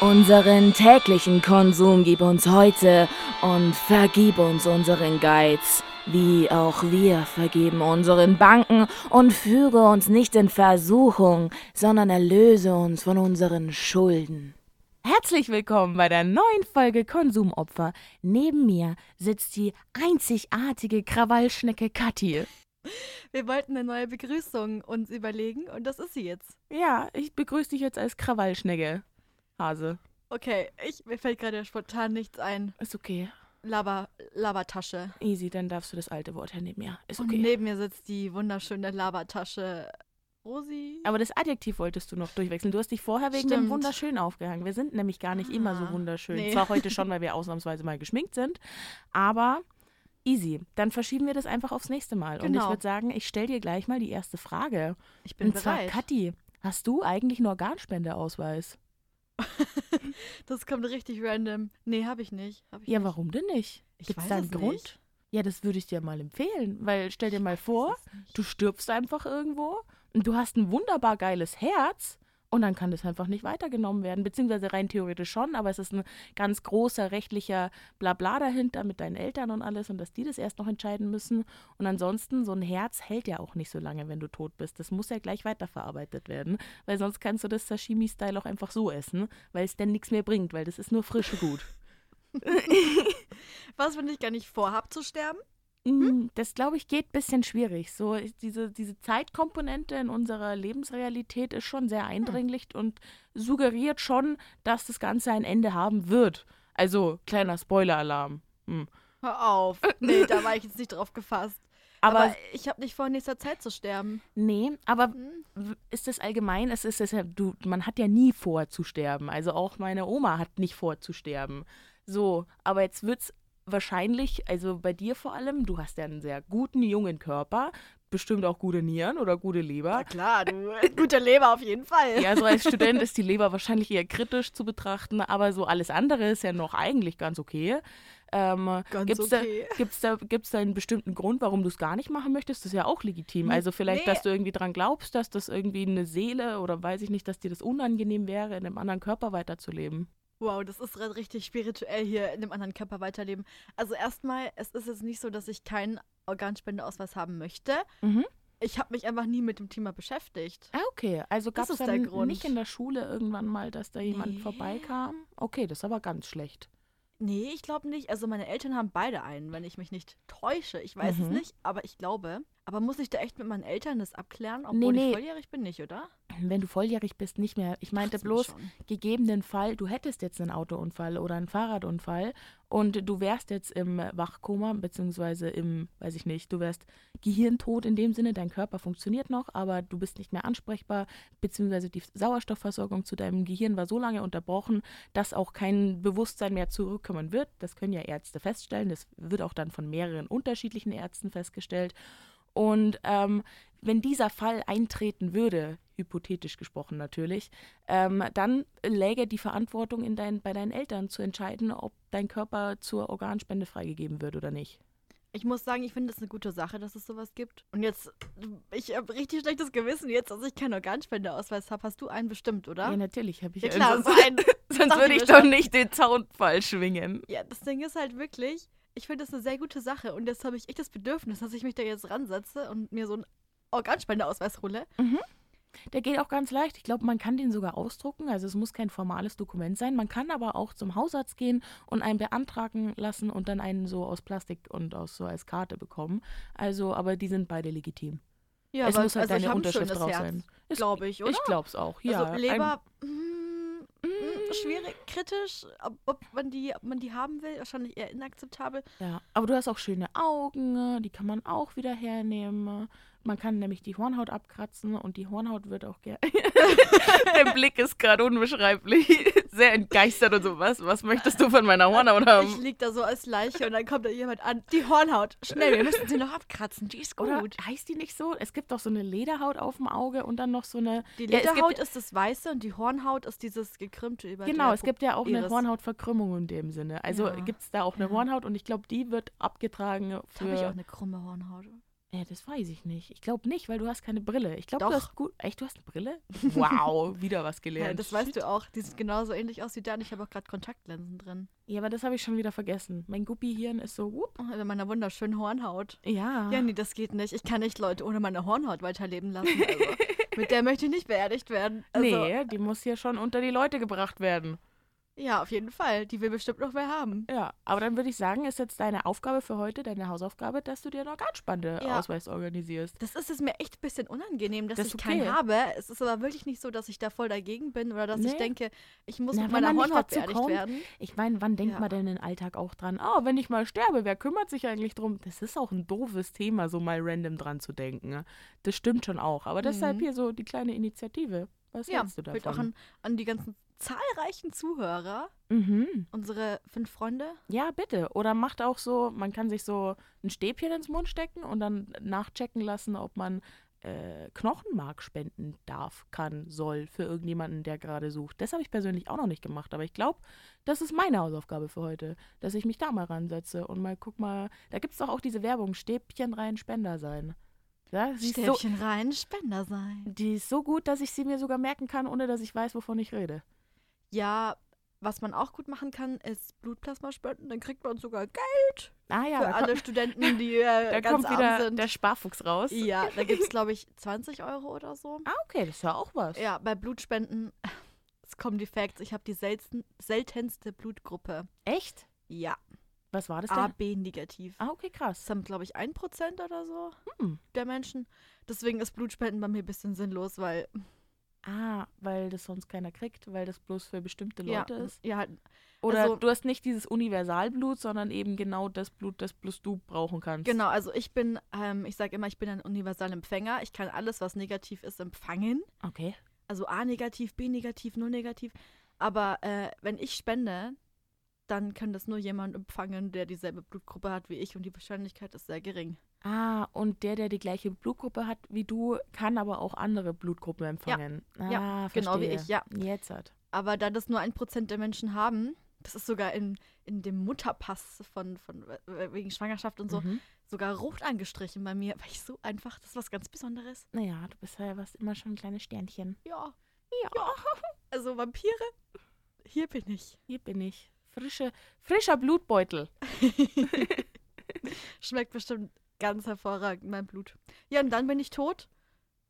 Unseren täglichen Konsum gib uns heute und vergib uns unseren Geiz, wie auch wir vergeben unseren Banken und führe uns nicht in Versuchung, sondern erlöse uns von unseren Schulden. Herzlich willkommen bei der neuen Folge Konsumopfer. Neben mir sitzt die einzigartige Krawallschnecke Kathi. Wir wollten eine neue Begrüßung uns überlegen und das ist sie jetzt. Ja, ich begrüße dich jetzt als Krawallschnecke. Hase. Okay, ich, mir fällt gerade spontan nichts ein. Ist okay. Lava, Lavatasche. Easy, dann darfst du das alte Wort hernehmen. Ja, ist Und okay. neben mir sitzt die wunderschöne Lavatasche Rosi. Aber das Adjektiv wolltest du noch durchwechseln. Du hast dich vorher wegen dem Stimmt. wunderschön aufgehangen. Wir sind nämlich gar nicht immer so Ah, wunderschön. nee. Zwar heute schon, weil wir ausnahmsweise mal geschminkt sind, aber easy. Dann verschieben wir das einfach aufs nächste Mal. Und ich Genau. würde sagen, ich stelle dir gleich mal die erste Frage. Ich bin Und zwar, bereit. Kathi, hast du eigentlich einen Organspendeausweis? das kommt richtig random. Nee, habe ich nicht. Hab ich Ja, nicht. warum denn nicht? Ich Gibt es da einen Grund? nicht. Ja, das würde ich dir mal empfehlen, weil stell dir mal vor, du stirbst einfach irgendwo und du hast ein wunderbar geiles Herz und dann kann das einfach nicht weitergenommen werden, beziehungsweise rein theoretisch schon, aber es ist ein ganz großer rechtlicher Blabla dahinter mit deinen Eltern und alles und dass die das erst noch entscheiden müssen und ansonsten so ein Herz hält ja auch nicht so lange, wenn du tot bist. Das muss ja gleich weiterverarbeitet werden, weil sonst kannst du das Sashimi-Style auch einfach so essen, weil es dann nichts mehr bringt, weil das ist nur frische Gut. Was, wenn ich gar nicht vorhab zu sterben? Mm, Das, glaube ich, geht ein bisschen schwierig. So, diese, diese Zeitkomponente in unserer Lebensrealität ist schon sehr eindringlich und suggeriert schon, dass das Ganze ein Ende haben wird. Also, kleiner Spoiler-Alarm. Hm. Hör auf. Nee, da war ich jetzt nicht drauf gefasst. Aber, Aber, ich habe nicht vor, in nächster Zeit zu sterben. nee, aber Hm? w- ist das allgemein? Es ist es du, man hat ja nie vor zu sterben. Also auch meine Oma hat nicht vor zu sterben. So, aber jetzt wird's wahrscheinlich, also bei dir vor allem, du hast ja einen sehr guten jungen Körper, bestimmt auch gute Nieren oder gute Leber. Na klar, du. Guter Leber auf jeden Fall. Ja, so als Student ist die Leber wahrscheinlich eher kritisch zu betrachten, aber so alles andere ist ja noch eigentlich ganz okay. Ähm, Ganz gibt's okay. Da, gibt's, da, gibt's da einen bestimmten Grund, warum du es gar nicht machen möchtest? Das ist ja auch legitim. Also vielleicht, nee. dass du irgendwie dran glaubst, dass das irgendwie eine Seele oder weiß ich nicht, dass dir das unangenehm wäre, in einem anderen Körper weiterzuleben. Wow, das ist gerade richtig spirituell hier in einem anderen Körper weiterleben. Also erstmal, es ist jetzt nicht so, dass ich keinen Organspendeausweis haben möchte. Mhm. Ich habe mich einfach nie mit dem Thema beschäftigt. Ah, okay. Also gab es dann nicht in der Schule irgendwann mal, dass da jemand Nee. vorbeikam? Okay, das ist aber ganz schlecht. Nee, ich glaube nicht. Also meine Eltern haben beide einen, wenn ich mich nicht täusche. Ich weiß Mhm. es nicht, aber ich glaube. Aber muss ich da echt mit meinen Eltern das abklären, Nee, obwohl nee. ich volljährig bin, nicht, oder? Wenn du volljährig bist, nicht mehr. Ich meinte Dachte mir bloß, gegebenen Fall, du hättest jetzt einen Autounfall oder einen Fahrradunfall und du wärst jetzt im Wachkoma, beziehungsweise im, weiß ich nicht, du wärst gehirntot in dem Sinne, dein Körper funktioniert noch, aber du bist nicht mehr ansprechbar, beziehungsweise die Sauerstoffversorgung zu deinem Gehirn war so lange unterbrochen, dass auch kein Bewusstsein mehr zurückkommen wird. Das können ja Ärzte feststellen, das wird auch dann von mehreren unterschiedlichen Ärzten festgestellt. Und ähm, wenn dieser Fall eintreten würde, hypothetisch gesprochen natürlich, ähm, dann läge die Verantwortung in dein, bei deinen Eltern zu entscheiden, ob dein Körper zur Organspende freigegeben wird oder nicht. Ich muss sagen, ich finde es eine gute Sache, dass es sowas gibt. Und jetzt, ich habe richtig schlechtes Gewissen jetzt, dass ich keinen Organspendeausweis habe. Hast du einen bestimmt, oder? Ja, natürlich habe ich Ja, klar, sonst, einen. sonst dachte würde ich doch nicht den Zaunfall schwingen. Ja, das Ding ist halt wirklich, ich finde das eine sehr gute Sache. Und jetzt habe ich echt das Bedürfnis, dass ich mich da jetzt ransetze und mir so einen Organspendeausweis hole. Der geht auch ganz leicht. Ich glaube, man kann den sogar ausdrucken. Also es muss kein formales Dokument sein. Man kann aber auch zum Hausarzt gehen und einen beantragen lassen und dann einen so aus Plastik und aus so als Karte bekommen. Also, aber die sind beide legitim. Ja, es muss halt also deine Unterschrift drauf Herz, sein. Glaube ich, oder? Ich glaube es auch, ja. also Leber, Ein, mm, schwierig, kritisch. Ob, ob, man die, ob man die haben will, wahrscheinlich eher inakzeptabel. ja, aber du hast auch schöne Augen, die kann man auch wieder hernehmen. Man kann nämlich die Hornhaut abkratzen und die Hornhaut wird auch gerne. Der Blick ist gerade unbeschreiblich. Sehr entgeistert und so. Was, was möchtest du von meiner Hornhaut Ich haben? lieg da so als Leiche und dann kommt da jemand an. Die Hornhaut, schnell, wir müssen sie noch abkratzen. Die ist gut. Oder heißt die nicht so? Es gibt doch so eine Lederhaut auf dem Auge und dann noch so eine. Die Ja, Lederhaut ist das Weiße und die Hornhaut ist dieses gekrümmte über Genau, es gibt ja auch eine. Hornhautverkrümmung in dem Sinne. Also Ja. gibt es da auch eine Ja. Hornhaut und ich glaube, die wird abgetragen Jetzt habe ich auch eine krumme Hornhaut. Ja, das weiß ich nicht. Ich glaube nicht, weil du hast keine Brille. Ich glaube, du Doch. hast gut. Echt, du hast eine Brille? Wow, wieder was Ja, gelernt. das weißt du auch. Die sieht genauso ähnlich aus wie dein. Ich habe auch gerade Kontaktlinsen drin. Ja, aber das habe ich schon wieder vergessen. Mein Guppi-Hirn ist so, whoop. Oh, mit meiner wunderschönen Hornhaut. Ja. Ja, nee, das geht nicht. Ich kann nicht Leute ohne meine Hornhaut weiterleben lassen. Also, mit der möchte ich nicht beerdigt werden. Also, nee, die muss hier schon unter die Leute gebracht werden. Ja, auf jeden Fall. Die will bestimmt noch wer haben. Ja, aber dann würde ich sagen, ist jetzt deine Aufgabe für heute, deine Hausaufgabe, dass du dir einen Organspendeausweis organisierst. Das ist es mir echt ein bisschen unangenehm, dass Das ich ist keinen okay. habe. Es ist aber wirklich nicht so, dass ich da voll dagegen bin oder dass ich Nee. denke, ich muss Na, mit meiner Hornhaut beerdigt kommt, werden. Ich meine, wann denkt Ja. man denn im Alltag auch dran, oh, wenn ich mal sterbe, wer kümmert sich eigentlich drum? Das ist auch ein doofes Thema, so mal random dran zu denken. ne? Das stimmt schon auch. Aber deshalb Mhm. hier so die kleine Initiative. Was Ja, hältst du davon? auch an, an die ganzen zahlreichen Zuhörer, mhm. unsere fünf Freunde. Ja, bitte. Oder macht auch so, man kann sich so ein Stäbchen ins Mund stecken und dann nachchecken lassen, ob man äh, Knochenmark spenden darf, kann, soll für irgendjemanden, der gerade sucht. Das habe ich persönlich auch noch nicht gemacht, aber ich glaube, das ist meine Hausaufgabe für heute, dass ich mich da mal ransetze und mal guck mal, da gibt es doch auch diese Werbung, Stäbchen rein, Spender sein. Ja, ist so, Stäbchen rein, Spender sein. die ist so gut, dass ich sie mir sogar merken kann, ohne dass ich weiß, wovon ich rede. Ja, was man auch gut machen kann, ist Blutplasma spenden. Dann kriegt man sogar Geld Ah ja, für alle kommt, Studenten, die äh, da ganz kommt wieder arm sind. der Sparfuchs raus. ja, da gibt es, glaube ich, 20 Euro oder so. Ah, okay, das ist ja auch was. Ja, bei Blutspenden, es kommen die Facts, ich habe die selten, seltenste Blutgruppe. Echt? Ja, Was war das denn? AB-negativ. Ah, okay, krass. Das haben, glaube ich, 1% oder so Hm. der Menschen. Deswegen ist Blutspenden bei mir ein bisschen sinnlos, weil Ah, weil das sonst keiner kriegt, weil das bloß für bestimmte ja, Leute ist. ja, halt, Oder also- du hast nicht dieses Universalblut, sondern eben genau das Blut, das bloß du brauchen kannst. genau, also ich bin, ähm, ich sage immer, ich bin ein Universalempfänger. Ich kann alles, was negativ ist, empfangen. Okay. Also A negativ, B negativ, null negativ. Aber äh, wenn ich spende, dann kann das nur jemand empfangen, der dieselbe Blutgruppe hat wie ich und die Wahrscheinlichkeit ist sehr gering. Ah, und der, der die gleiche Blutgruppe hat wie du, kann aber auch andere Blutgruppen empfangen. Ja, ah, genau wie verstehe. ich, ja. Jetzt hat. Aber da das nur ein Prozent der Menschen haben, das ist sogar in, in dem Mutterpass von, von äh, wegen Schwangerschaft und so, Mhm. sogar rot angestrichen bei mir, weil ich so einfach, das ist was ganz Besonderes. Naja, du bist ja was immer schon ein kleines Sternchen. Ja. Ja. Also Vampire, hier bin ich. Hier bin ich. Frische, frischer Blutbeutel. Schmeckt bestimmt ganz hervorragend, mein Blut. Ja, und dann bin ich tot,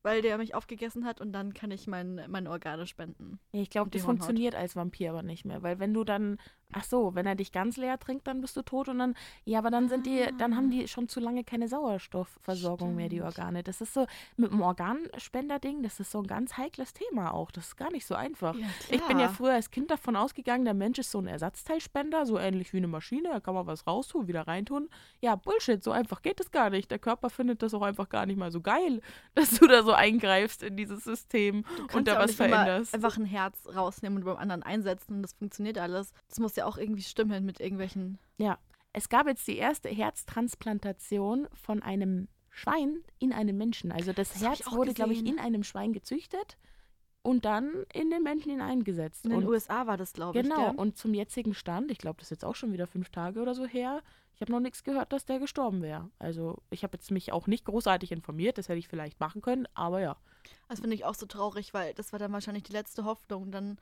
weil der mich aufgegessen hat und dann kann ich mein, meine Organe spenden. Ja, ich glaube, das Hornhaut. funktioniert als Vampir aber nicht mehr, weil wenn du dann, ach so, wenn er dich ganz leer trinkt, dann bist du tot und dann, ja, aber dann sind die, dann haben die schon zu lange keine Sauerstoffversorgung mehr, die Stimmt. Organe. Das ist so, mit dem Organspender-Ding, das ist so ein ganz heikles Thema auch. Das ist gar nicht so einfach. Ja, Ich bin ja früher als Kind davon ausgegangen, der Mensch ist so ein Ersatzteilspender, so ähnlich wie eine Maschine, da kann man was raustun, wieder reintun. Ja, Bullshit, so einfach geht es gar nicht. Der Körper findet das auch einfach gar nicht mal so geil, dass du da so eingreifst in dieses System und da ja was veränderst. einfach ein Herz rausnehmen und beim anderen einsetzen und das funktioniert alles. Das muss ja auch irgendwie stimmen mit irgendwelchen. Es gab jetzt die erste Herztransplantation von einem Schwein in einem Menschen. Also das, Das Herz wurde, glaube ich, in einem Schwein gezüchtet und dann in den Menschen hineingesetzt. In den und USA war das, glaube ich. genau, und zum jetzigen Stand, ich glaube, das ist jetzt auch schon wieder fünf Tage oder so her, ich habe noch nichts gehört, dass der gestorben wäre. Also ich habe jetzt mich auch nicht großartig informiert, das hätte ich vielleicht machen können, aber ja. Das finde ich auch so traurig, weil das war dann wahrscheinlich die letzte Hoffnung. Dann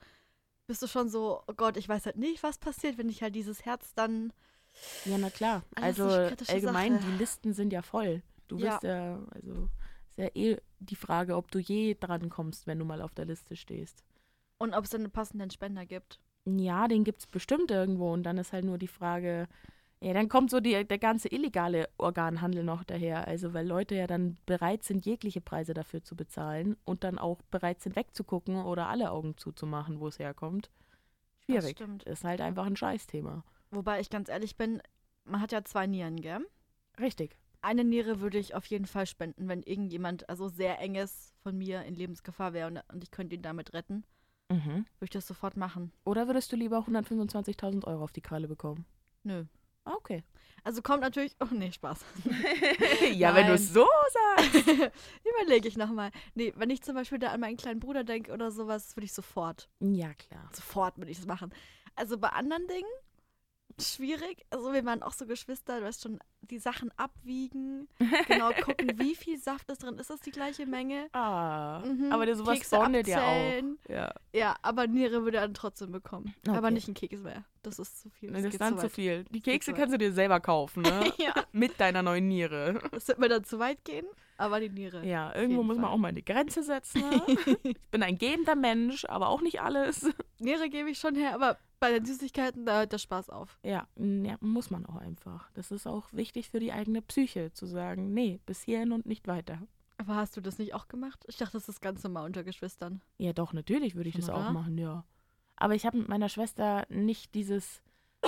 bist du schon so, oh Gott, ich weiß halt nicht, was passiert, wenn ich halt dieses Herz dann. Ja, na klar. Also allgemein, Sache. die Listen sind ja voll. Du Ja. wirst ja, also ist ja eh die Frage, ob du je dran kommst, wenn du mal auf der Liste stehst. Und ob es dann einen passenden Spender gibt. Ja, den gibt es bestimmt irgendwo und dann ist halt nur die Frage, ja, dann kommt so die, der ganze illegale Organhandel noch daher. Also, weil Leute ja dann bereit sind, jegliche Preise dafür zu bezahlen und dann auch bereit sind, wegzugucken oder alle Augen zuzumachen, wo es herkommt. Schwierig. stimmt. Ist halt einfach ein Scheißthema. Wobei ich ganz ehrlich bin, man hat ja zwei Nieren, gell? Richtig. Eine Niere würde ich auf jeden Fall spenden, wenn irgendjemand, also sehr enges von mir in Lebensgefahr wäre und, und ich könnte ihn damit retten. Mhm. Würde ich das sofort machen. Oder würdest du lieber 125.000 Euro auf die Kralle bekommen? Nö. Ah, okay. Also kommt natürlich. Oh nee, Spaß. ja, wenn du Nein. es so sagst. Überlege ich nochmal. Nee, wenn ich zum Beispiel da an meinen kleinen Bruder denke oder sowas, würde ich sofort. Ja, klar. Sofort würde ich das machen. Also bei anderen Dingen schwierig. Also wir waren auch so Geschwister, du weißt schon, die Sachen abwiegen, genau gucken, wie viel Saft ist drin. Ist das die gleiche Menge? Ah, Mhm. aber sowas Kekse bondet ja auch. Ja, Ja, aber Niere würde er dann trotzdem bekommen. Aber Okay. nicht ein Keks mehr. Das ist zu viel. das ist geht dann zu zu viel. Die Kekse kannst du dir selber kaufen, ne? Ja, Mit deiner neuen Niere. das wird mir dann zu weit gehen, aber die Niere. Ja, irgendwo muss man Fall. auch mal eine Grenze setzen. Ne? ich bin ein gebender Mensch, aber auch nicht alles. Niere gebe ich schon her, aber bei den Süßigkeiten, da hört der Spaß auf. Ja, ja, muss man auch einfach. Das ist auch wichtig für die eigene Psyche, zu sagen, nee, bis hierhin und nicht weiter. Aber hast du das nicht auch gemacht? Ich dachte, das ist ganz normal unter Geschwistern. Ja, doch, natürlich würde ich Schon, das auch oder? machen, ja. Aber ich habe mit meiner Schwester nicht dieses,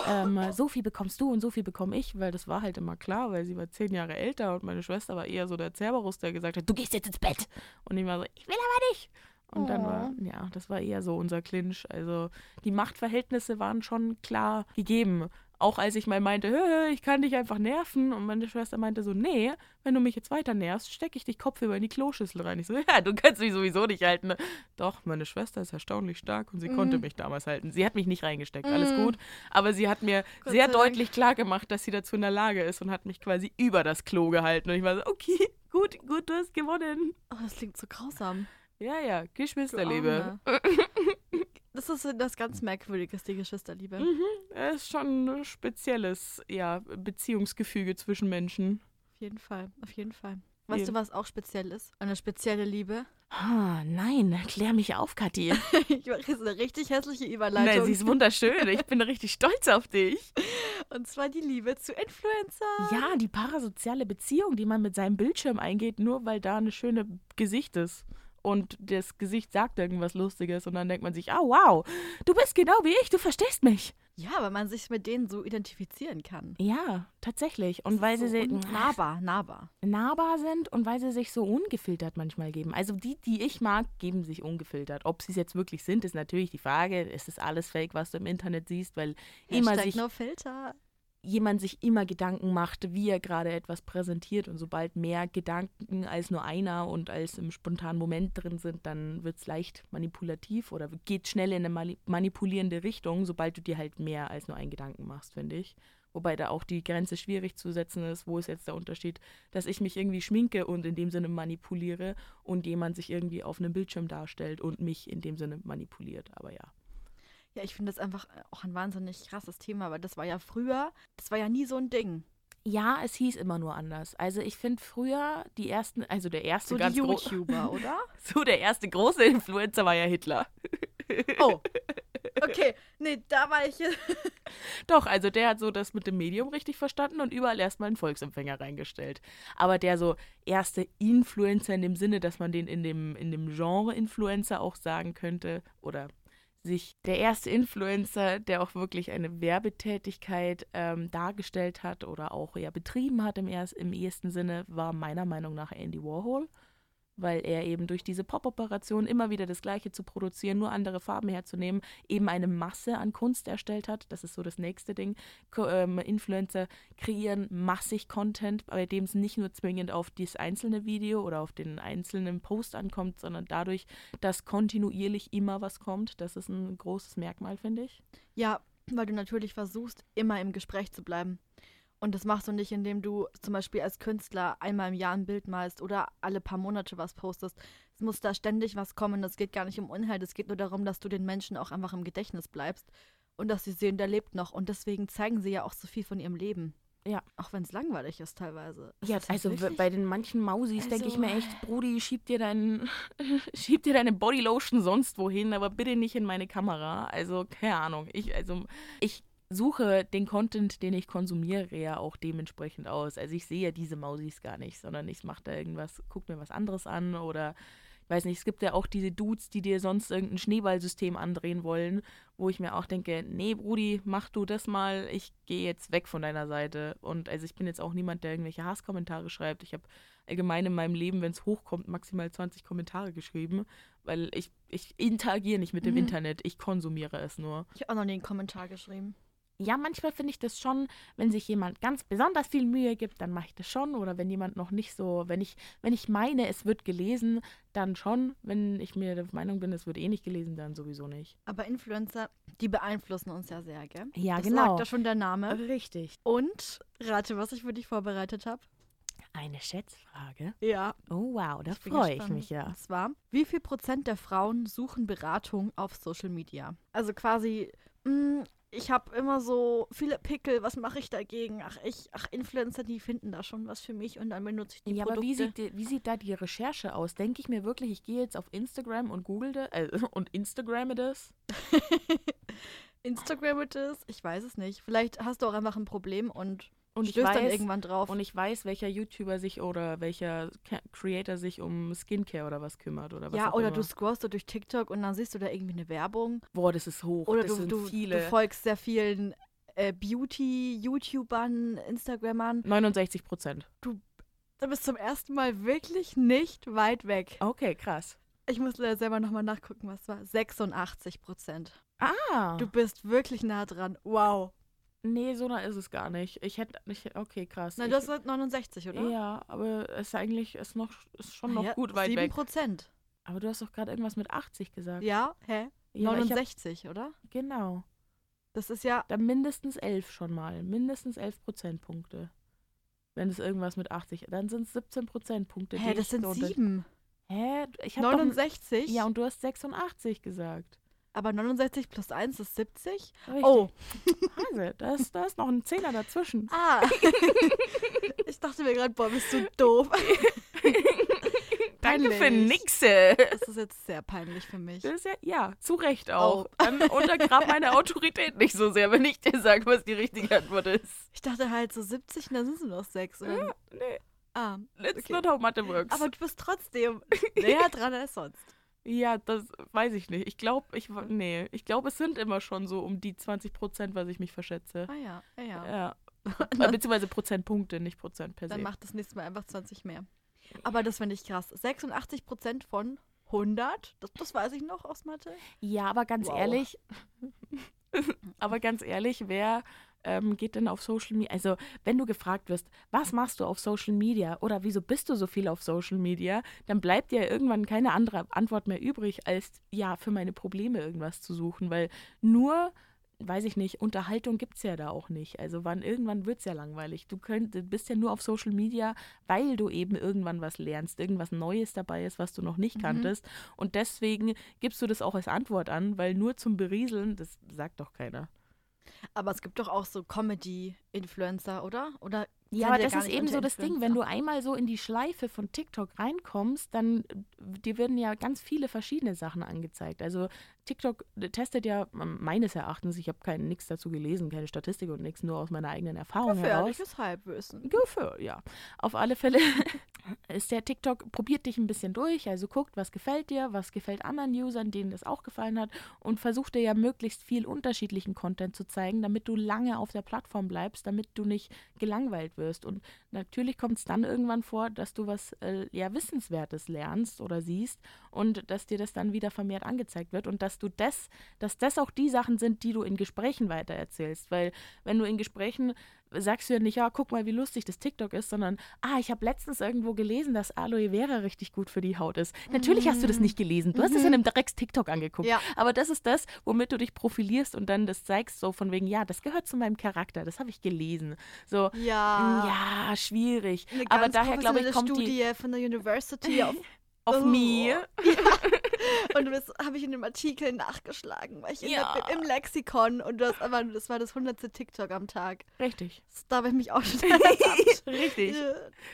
ähm, so viel bekommst du und so viel bekomme ich, weil das war halt immer klar, weil sie war zehn Jahre älter und meine Schwester war eher so der Cerberus, der gesagt hat, du gehst jetzt ins Bett. Und ich war so, ich will aber nicht. Und dann war, ja, das war eher so unser Clinch. Also die Machtverhältnisse waren schon klar gegeben. Auch als ich mal meinte, "Hö, hö, ich kann dich einfach nerven. Und meine Schwester meinte so, nee, wenn du mich jetzt weiter nervst, stecke ich dich kopfüber in die Kloschüssel rein. Ich so, ja, du kannst mich sowieso nicht halten. ne?" Doch, meine Schwester ist erstaunlich stark und sie Mhm. konnte mich damals halten. Sie hat mich nicht reingesteckt, alles Mhm. gut. Aber sie hat mir Gott sehr sei Dank. deutlich klar gemacht, dass sie dazu in der Lage ist und hat mich quasi über das Klo gehalten. Und ich war so, okay, gut, gut, du hast gewonnen. Oh, das klingt so grausam. Ja, ja, Geschwisterliebe. Das ist das ganz Merkwürdiges, die Geschwisterliebe. Mhm, es ist schon ein spezielles, ja, Beziehungsgefüge zwischen Menschen. Auf jeden Fall, auf jeden Fall. Weißt du, was auch speziell ist? Eine spezielle Liebe? Ah, nein, klär mich auf, Kathi. ich mache jetzt eine richtig hässliche Überleitung. Nein, sie ist wunderschön. Ich bin richtig stolz auf dich. Und zwar die Liebe zu Influencer. Ja, die parasoziale Beziehung, die man mit seinem Bildschirm eingeht, nur weil da eine schöne Gesicht ist. Und das Gesicht sagt irgendwas Lustiges und dann denkt man sich, ah, wow, du bist genau wie ich, du verstehst mich. Ja, weil man sich mit denen so identifizieren kann. Ja, tatsächlich. Und weil so sie sich un- nahbar, nahbar. nahbar sind und weil sie sich so ungefiltert manchmal geben. Also die, die ich mag, geben sich ungefiltert. Ob sie es jetzt wirklich sind, ist natürlich die Frage. Ist es alles fake, was du im Internet siehst, weil immer Hashtag sich no filter. Jemand sich immer Gedanken macht, wie er gerade etwas präsentiert und sobald mehr Gedanken als nur einer und als im spontanen Moment drin sind, dann wird es leicht manipulativ oder geht schnell in eine mani- manipulierende Richtung, sobald du dir halt mehr als nur einen Gedanken machst, finde ich. Wobei da auch die Grenze schwierig zu setzen ist, wo ist jetzt der Unterschied, dass ich mich irgendwie schminke und in dem Sinne manipuliere und jemand sich irgendwie auf einem Bildschirm darstellt und mich in dem Sinne manipuliert. Aber ja. Ja, ich finde das einfach äh, auch ein wahnsinnig krasses Thema, weil das war ja früher, das war ja nie so ein Ding. Ja, es hieß immer nur anders. Also ich finde früher die ersten, also der erste So ganz die YouTuber, oder? So, der erste große Influencer war ja Hitler. Oh. Okay, nee, da war ich. Doch, also der hat so das mit dem Medium richtig verstanden und überall erstmal einen Volksempfänger reingestellt. Aber der so erste Influencer in dem Sinne, dass man den in dem, in dem Genre Influencer auch sagen könnte oder sich der erste Influencer, der auch wirklich eine Werbetätigkeit ähm, dargestellt hat oder auch ja betrieben hat im, erst, im ehesten Sinne, war meiner Meinung nach Andy Warhol. Weil er eben durch diese Pop-Operation immer wieder das Gleiche zu produzieren, nur andere Farben herzunehmen, eben eine Masse an Kunst erstellt hat. Das ist so das nächste Ding. Ähm, Influencer kreieren massig Content, bei dem es nicht nur zwingend auf das einzelne Video oder auf den einzelnen Post ankommt, sondern dadurch, dass kontinuierlich immer was kommt. Das ist ein großes Merkmal, finde ich. Ja, weil du natürlich versuchst, immer im Gespräch zu bleiben. Und das machst du nicht, indem du zum Beispiel als Künstler einmal im Jahr ein Bild malst oder alle paar Monate was postest. Es muss da ständig was kommen. Es geht gar nicht um Inhalt. Es geht nur darum, dass du den Menschen auch einfach im Gedächtnis bleibst und dass sie sehen, der lebt noch. Und deswegen zeigen sie ja auch so viel von ihrem Leben. Ja. Auch wenn es langweilig ist teilweise. Ja, ist also bei den manchen Mausis denke ich Also- mir echt, Brudi, schieb dir, deinen, schieb dir deine Bodylotion sonst wohin, aber bitte nicht in meine Kamera. Also, keine Ahnung. Ich, also, ich suche den Content, den ich konsumiere, ja auch dementsprechend aus. Also ich sehe ja diese Mausis gar nicht, sondern ich mache da irgendwas, guck mir was anderes an oder ich weiß nicht, es gibt ja auch diese Dudes, die dir sonst irgendein Schneeballsystem andrehen wollen, wo ich mir auch denke, nee, Brudi, mach du das mal, ich gehe jetzt weg von deiner Seite. Und also ich bin jetzt auch niemand, der irgendwelche Hasskommentare schreibt. Ich habe allgemein in meinem Leben, wenn es hochkommt, maximal 20 Kommentare geschrieben, weil ich, ich interagiere nicht mit dem Mhm. Internet, ich konsumiere es nur. Ich habe auch noch nie einen Kommentar geschrieben. Ja, manchmal finde ich das schon, wenn sich jemand ganz besonders viel Mühe gibt, dann mache ich das schon. Oder wenn jemand noch nicht so, wenn ich, wenn ich meine, es wird gelesen, dann schon. Wenn ich mir der Meinung bin, es wird eh nicht gelesen, dann sowieso nicht. Aber Influencer, die beeinflussen uns ja sehr, gell? Ja, das genau. sagt ja schon der Name. Richtig. Und rate, was ich für dich vorbereitet habe. Eine Schätzfrage. Ja. Oh wow, da freue ich mich ja. Und zwar, wie viel Prozent der Frauen suchen Beratung auf Social Media? Also quasi, mh, ich habe immer so viele Pickel, was mache ich dagegen? Ach, ich, ach, Influencer, die finden da schon was für mich und dann benutze ich die Ja, Produkte. aber wie sieht, die, wie sieht da die Recherche aus? Denke ich mir wirklich, ich gehe jetzt auf Instagram und google das, äh, und Instagramme das? Instagram it is? Ich weiß es nicht. Vielleicht hast du auch einfach ein Problem und, Und ich stößt dann weiß, irgendwann drauf. und ich weiß, welcher YouTuber sich oder welcher Creator sich um Skincare oder was kümmert oder was ja, oder immer. du scrollst so durch TikTok und dann siehst du da irgendwie eine Werbung. Boah, das ist hoch. Oder das du, sind du, viele. du folgst sehr vielen äh, Beauty-YouTubern, Instagrammern. 69 Prozent. Bist du zum ersten Mal wirklich nicht weit weg. Okay, krass. Ich muss leider selber nochmal nachgucken, was war. 86 Prozent. Ah. Du bist wirklich nah dran. Wow. Nee, so nah ist es gar nicht. Ich hätte nicht. Okay, krass. Na, du hast gesagt 69, oder? Ja, aber es ist eigentlich ist noch, ist schon noch Ah ja, gut weit 7 weg. Prozent. Aber du hast doch gerade irgendwas mit 80 gesagt. Ja, hä? Ja, aber ich hab- 69, oder? Genau. Das ist ja. Dann mindestens 11 schon mal. Mindestens 11 Prozentpunkte. Wenn es irgendwas mit 80 Dann sind es 17 Prozentpunkte. Hä, das sind so unter- 7. Hä? Ich hab doch, 69? ja, und du hast 86 gesagt. Aber 69 plus 1 ist 70? Richtig. Oh. Hase, da ist, da ist noch ein Zehner dazwischen. Ah. ich dachte mir gerade, boah, bist du doof. Danke für nixe. Das ist jetzt sehr peinlich für mich. Das ist ja, ja, zu Recht auch. Oh. Dann untergrab meine Autorität nicht so sehr, wenn ich dir sage, was die richtige Antwort ist. Ich dachte halt so 70 und dann sind es nur noch 6. Oder? Ja, nee, Ah, that's okay. not how Mathe works. Aber du bist trotzdem näher dran als sonst. Ja, das weiß ich nicht. Ich glaube, ich, nee, ich glaube, es sind immer schon so um die 20 Prozent, was ich mich verschätze. Ah ja, ah ja. Ja. Dann, Beziehungsweise Prozentpunkte, nicht Prozent per se. dann macht das nächste Mal einfach 20 mehr. Aber das finde ich krass. 86 Prozent von 100, das, das weiß ich noch aus Mathe. Ja, aber ganz Wow. ehrlich, aber ganz ehrlich, wer ähm, geht denn auf Social Media? Also, wenn du gefragt wirst, was machst du auf Social Media oder wieso bist du so viel auf Social Media, dann bleibt dir irgendwann keine andere Antwort mehr übrig, als ja, für meine Probleme irgendwas zu suchen, weil nur weiß ich nicht, Unterhaltung gibt es ja da auch nicht. Also wann irgendwann wird es ja langweilig. Du könnt, bist ja nur auf Social Media, weil du eben irgendwann was lernst, irgendwas Neues dabei ist, was du noch nicht Mhm. kanntest. Und deswegen gibst du das auch als Antwort an, weil nur zum Berieseln, das sagt doch keiner. Aber es gibt doch auch so Comedy-Influencer, oder? Oder Ja, aber das ist eben so das Ding, wenn du einmal so in die Schleife von TikTok reinkommst, dann äh, dir werden ja ganz viele verschiedene Sachen angezeigt. Also TikTok testet ja ähm, meines Erachtens, ich habe kein nichts dazu gelesen, keine Statistik und nichts, nur aus meiner eigenen Erfahrung heraus. Gefährliches Halbwissen. Gefähr, ja. Auf alle Fälle ist der TikTok, probiert dich ein bisschen durch, also guckt, was gefällt dir, was gefällt anderen Usern, denen das auch gefallen hat und versucht dir ja möglichst viel unterschiedlichen Content zu zeigen, damit du lange auf der Plattform bleibst, damit du nicht gelangweilt wirst. Und natürlich kommt es dann irgendwann vor, dass du was äh, ja Wissenswertes lernst oder siehst und dass dir das dann wieder vermehrt angezeigt wird und dass du das, dass das auch die Sachen sind, die du in Gesprächen weitererzählst. Weil wenn du in Gesprächen sagst du ja nicht, ja, guck mal, wie lustig das TikTok ist, sondern, ah, ich habe letztens irgendwo gelesen, dass Aloe Vera richtig gut für die Haut ist. Natürlich hast du das nicht gelesen. Du hast es in einem Drecks TikTok angeguckt. Ja. Aber das ist das, womit du dich profilierst und dann das zeigst, so von wegen, ja, das gehört zu meinem Charakter, das habe ich gelesen. So, Ja. ja, schwierig. Eine Aber daher, glaube ich, kommt Studie die von der University of auf Oh. mir. Und das habe ich in dem Artikel nachgeschlagen, weil ich in Ja. der, im Lexikon und das, aber das war das hundertste TikTok am Tag. Richtig. Das, da habe ich mich auch schon. Richtig.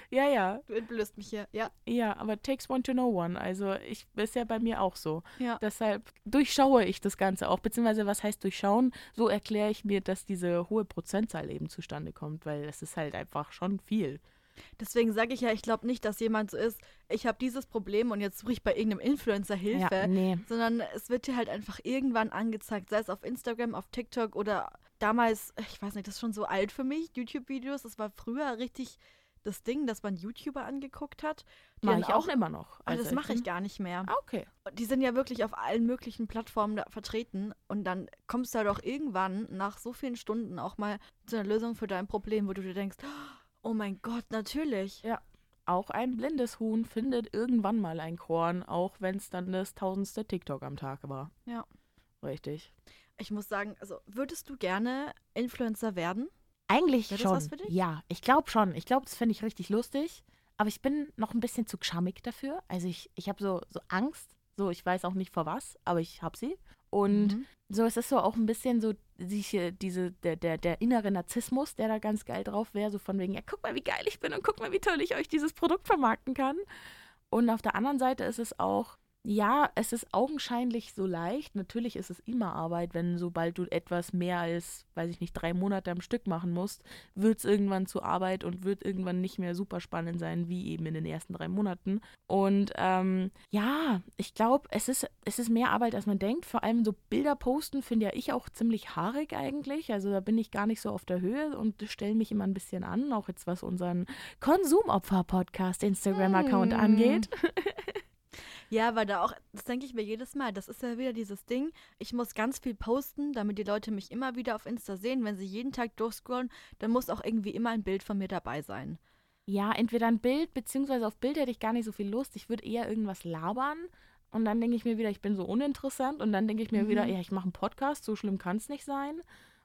Ja, Ja. Du entblößt mich hier. Ja, Ja, aber takes one to know one. Also ich ist ja bei mir auch so. ja. Deshalb durchschaue ich das Ganze auch, beziehungsweise was heißt durchschauen? So erkläre ich mir, dass diese hohe Prozentzahl eben zustande kommt, weil es ist halt einfach schon viel. Deswegen sage ich ja, ich glaube nicht, dass jemand so ist, ich habe dieses Problem und jetzt suche ich bei irgendeinem Influencer Hilfe. Ja, nee. Sondern es wird dir halt einfach irgendwann angezeigt, sei es auf Instagram, auf TikTok oder damals, ich weiß nicht, das ist schon so alt für mich, YouTube-Videos. Das war früher richtig, das Ding, dass man YouTuber angeguckt hat. Die Mach dann ich auch immer noch. Ah, das Also mache ich bin- gar nicht mehr. Ah, okay. Die sind ja wirklich auf allen möglichen Plattformen vertreten und dann kommst du halt auch irgendwann nach so vielen Stunden auch mal zu einer Lösung für dein Problem, wo du dir denkst, oh mein Gott, natürlich. Auch ein blindes Huhn findet irgendwann mal ein Korn, auch wenn es dann das tausendste TikTok am Tag war. Ja. Richtig. Ich muss sagen, also würdest du gerne Influencer werden? Eigentlich Wäre das schon. was für dich? Ja, ich glaube schon. Ich glaube, das fände ich richtig lustig. Aber ich bin noch ein bisschen zu gschammig dafür. Also ich, ich habe so, so Angst. So, ich weiß auch nicht vor was, aber ich habe sie. Und Mhm. so, es ist so auch ein bisschen so sich, diese, der, der, der innere Narzissmus, der da ganz geil drauf wäre, so von wegen, ja, guck mal, wie geil ich bin und guck mal, wie toll ich euch dieses Produkt vermarkten kann. Und auf der anderen Seite ist es auch, ja, es ist augenscheinlich so leicht. Natürlich ist es immer Arbeit, wenn sobald du etwas mehr als, weiß ich nicht, drei Monate am Stück machen musst, wird es irgendwann zu Arbeit und wird irgendwann nicht mehr super spannend sein, wie eben in den ersten drei Monaten. Und ähm, ja, ich glaube, es ist, es ist mehr Arbeit, als man denkt. Vor allem so Bilder posten finde ja ich auch ziemlich haarig eigentlich. Also da bin ich gar nicht so auf der Höhe und stelle mich immer ein bisschen an, auch jetzt was unseren Konsumopfer-Podcast Instagram-Account Hm. angeht. Ja, weil da auch, das denke ich mir jedes Mal, das ist ja wieder dieses Ding, ich muss ganz viel posten, damit die Leute mich immer wieder auf Insta sehen. Wenn sie jeden Tag durchscrollen, dann muss auch irgendwie immer ein Bild von mir dabei sein. Ja, entweder ein Bild, beziehungsweise auf Bild hätte ich gar nicht so viel Lust. Ich würde eher irgendwas labern. Und dann denke ich mir wieder, ich bin so uninteressant. Und dann denke ich mir Mhm. wieder, ja, ich mache einen Podcast, so schlimm kann es nicht sein.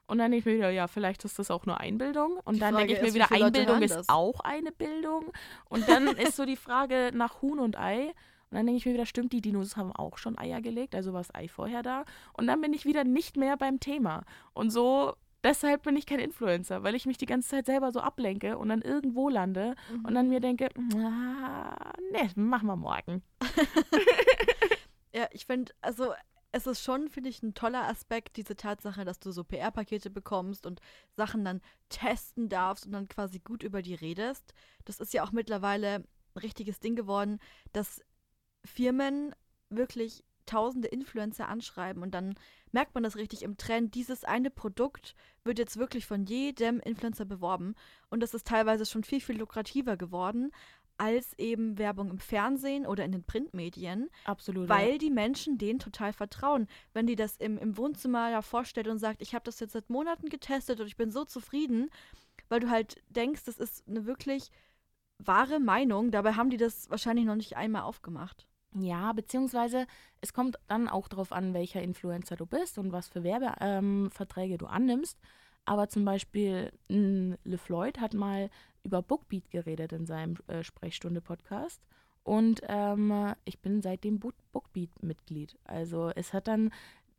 Und dann denke ich mir wieder, ja, vielleicht ist das auch nur Einbildung. Und Die dann denke ich mir ist, wieder, Einbildung ist auch eine Bildung. Und dann ist so die Frage nach Huhn und Ei. Und dann denke ich mir wieder, stimmt, die Dinos haben auch schon Eier gelegt, also war das Ei vorher da. Und dann bin ich wieder nicht mehr beim Thema. Und so, deshalb bin ich kein Influencer, weil ich mich die ganze Zeit selber so ablenke und dann irgendwo lande und dann mir denke, ah, nee, machen wir morgen. Ja, ich finde, also es ist schon, finde ich, ein toller Aspekt, diese Tatsache, dass du so PR-Pakete bekommst und Sachen dann testen darfst und dann quasi gut über die redest. Das ist ja auch mittlerweile ein richtiges Ding geworden, dass Firmen wirklich tausende Influencer anschreiben und dann merkt man das richtig im Trend. Dieses eine Produkt wird jetzt wirklich von jedem Influencer beworben und das ist teilweise schon viel, viel lukrativer geworden als eben Werbung im Fernsehen oder in den Printmedien, Absolut. weil die Menschen denen total vertrauen. Wenn die das im, im Wohnzimmer ja vorstellt und sagt, ich habe das jetzt seit Monaten getestet und ich bin so zufrieden, weil du halt denkst, das ist eine wirklich wahre Meinung. Dabei haben die das wahrscheinlich noch nicht einmal aufgemacht. Ja, beziehungsweise es kommt dann auch darauf an, welcher Influencer du bist und was für Werbeverträge ähm, du annimmst. Aber zum Beispiel mh, LeFloid hat mal über Bookbeat geredet in seinem äh, Sprechstunde-Podcast. Und ähm, ich bin seitdem Book- Bookbeat-Mitglied. Also es hat dann,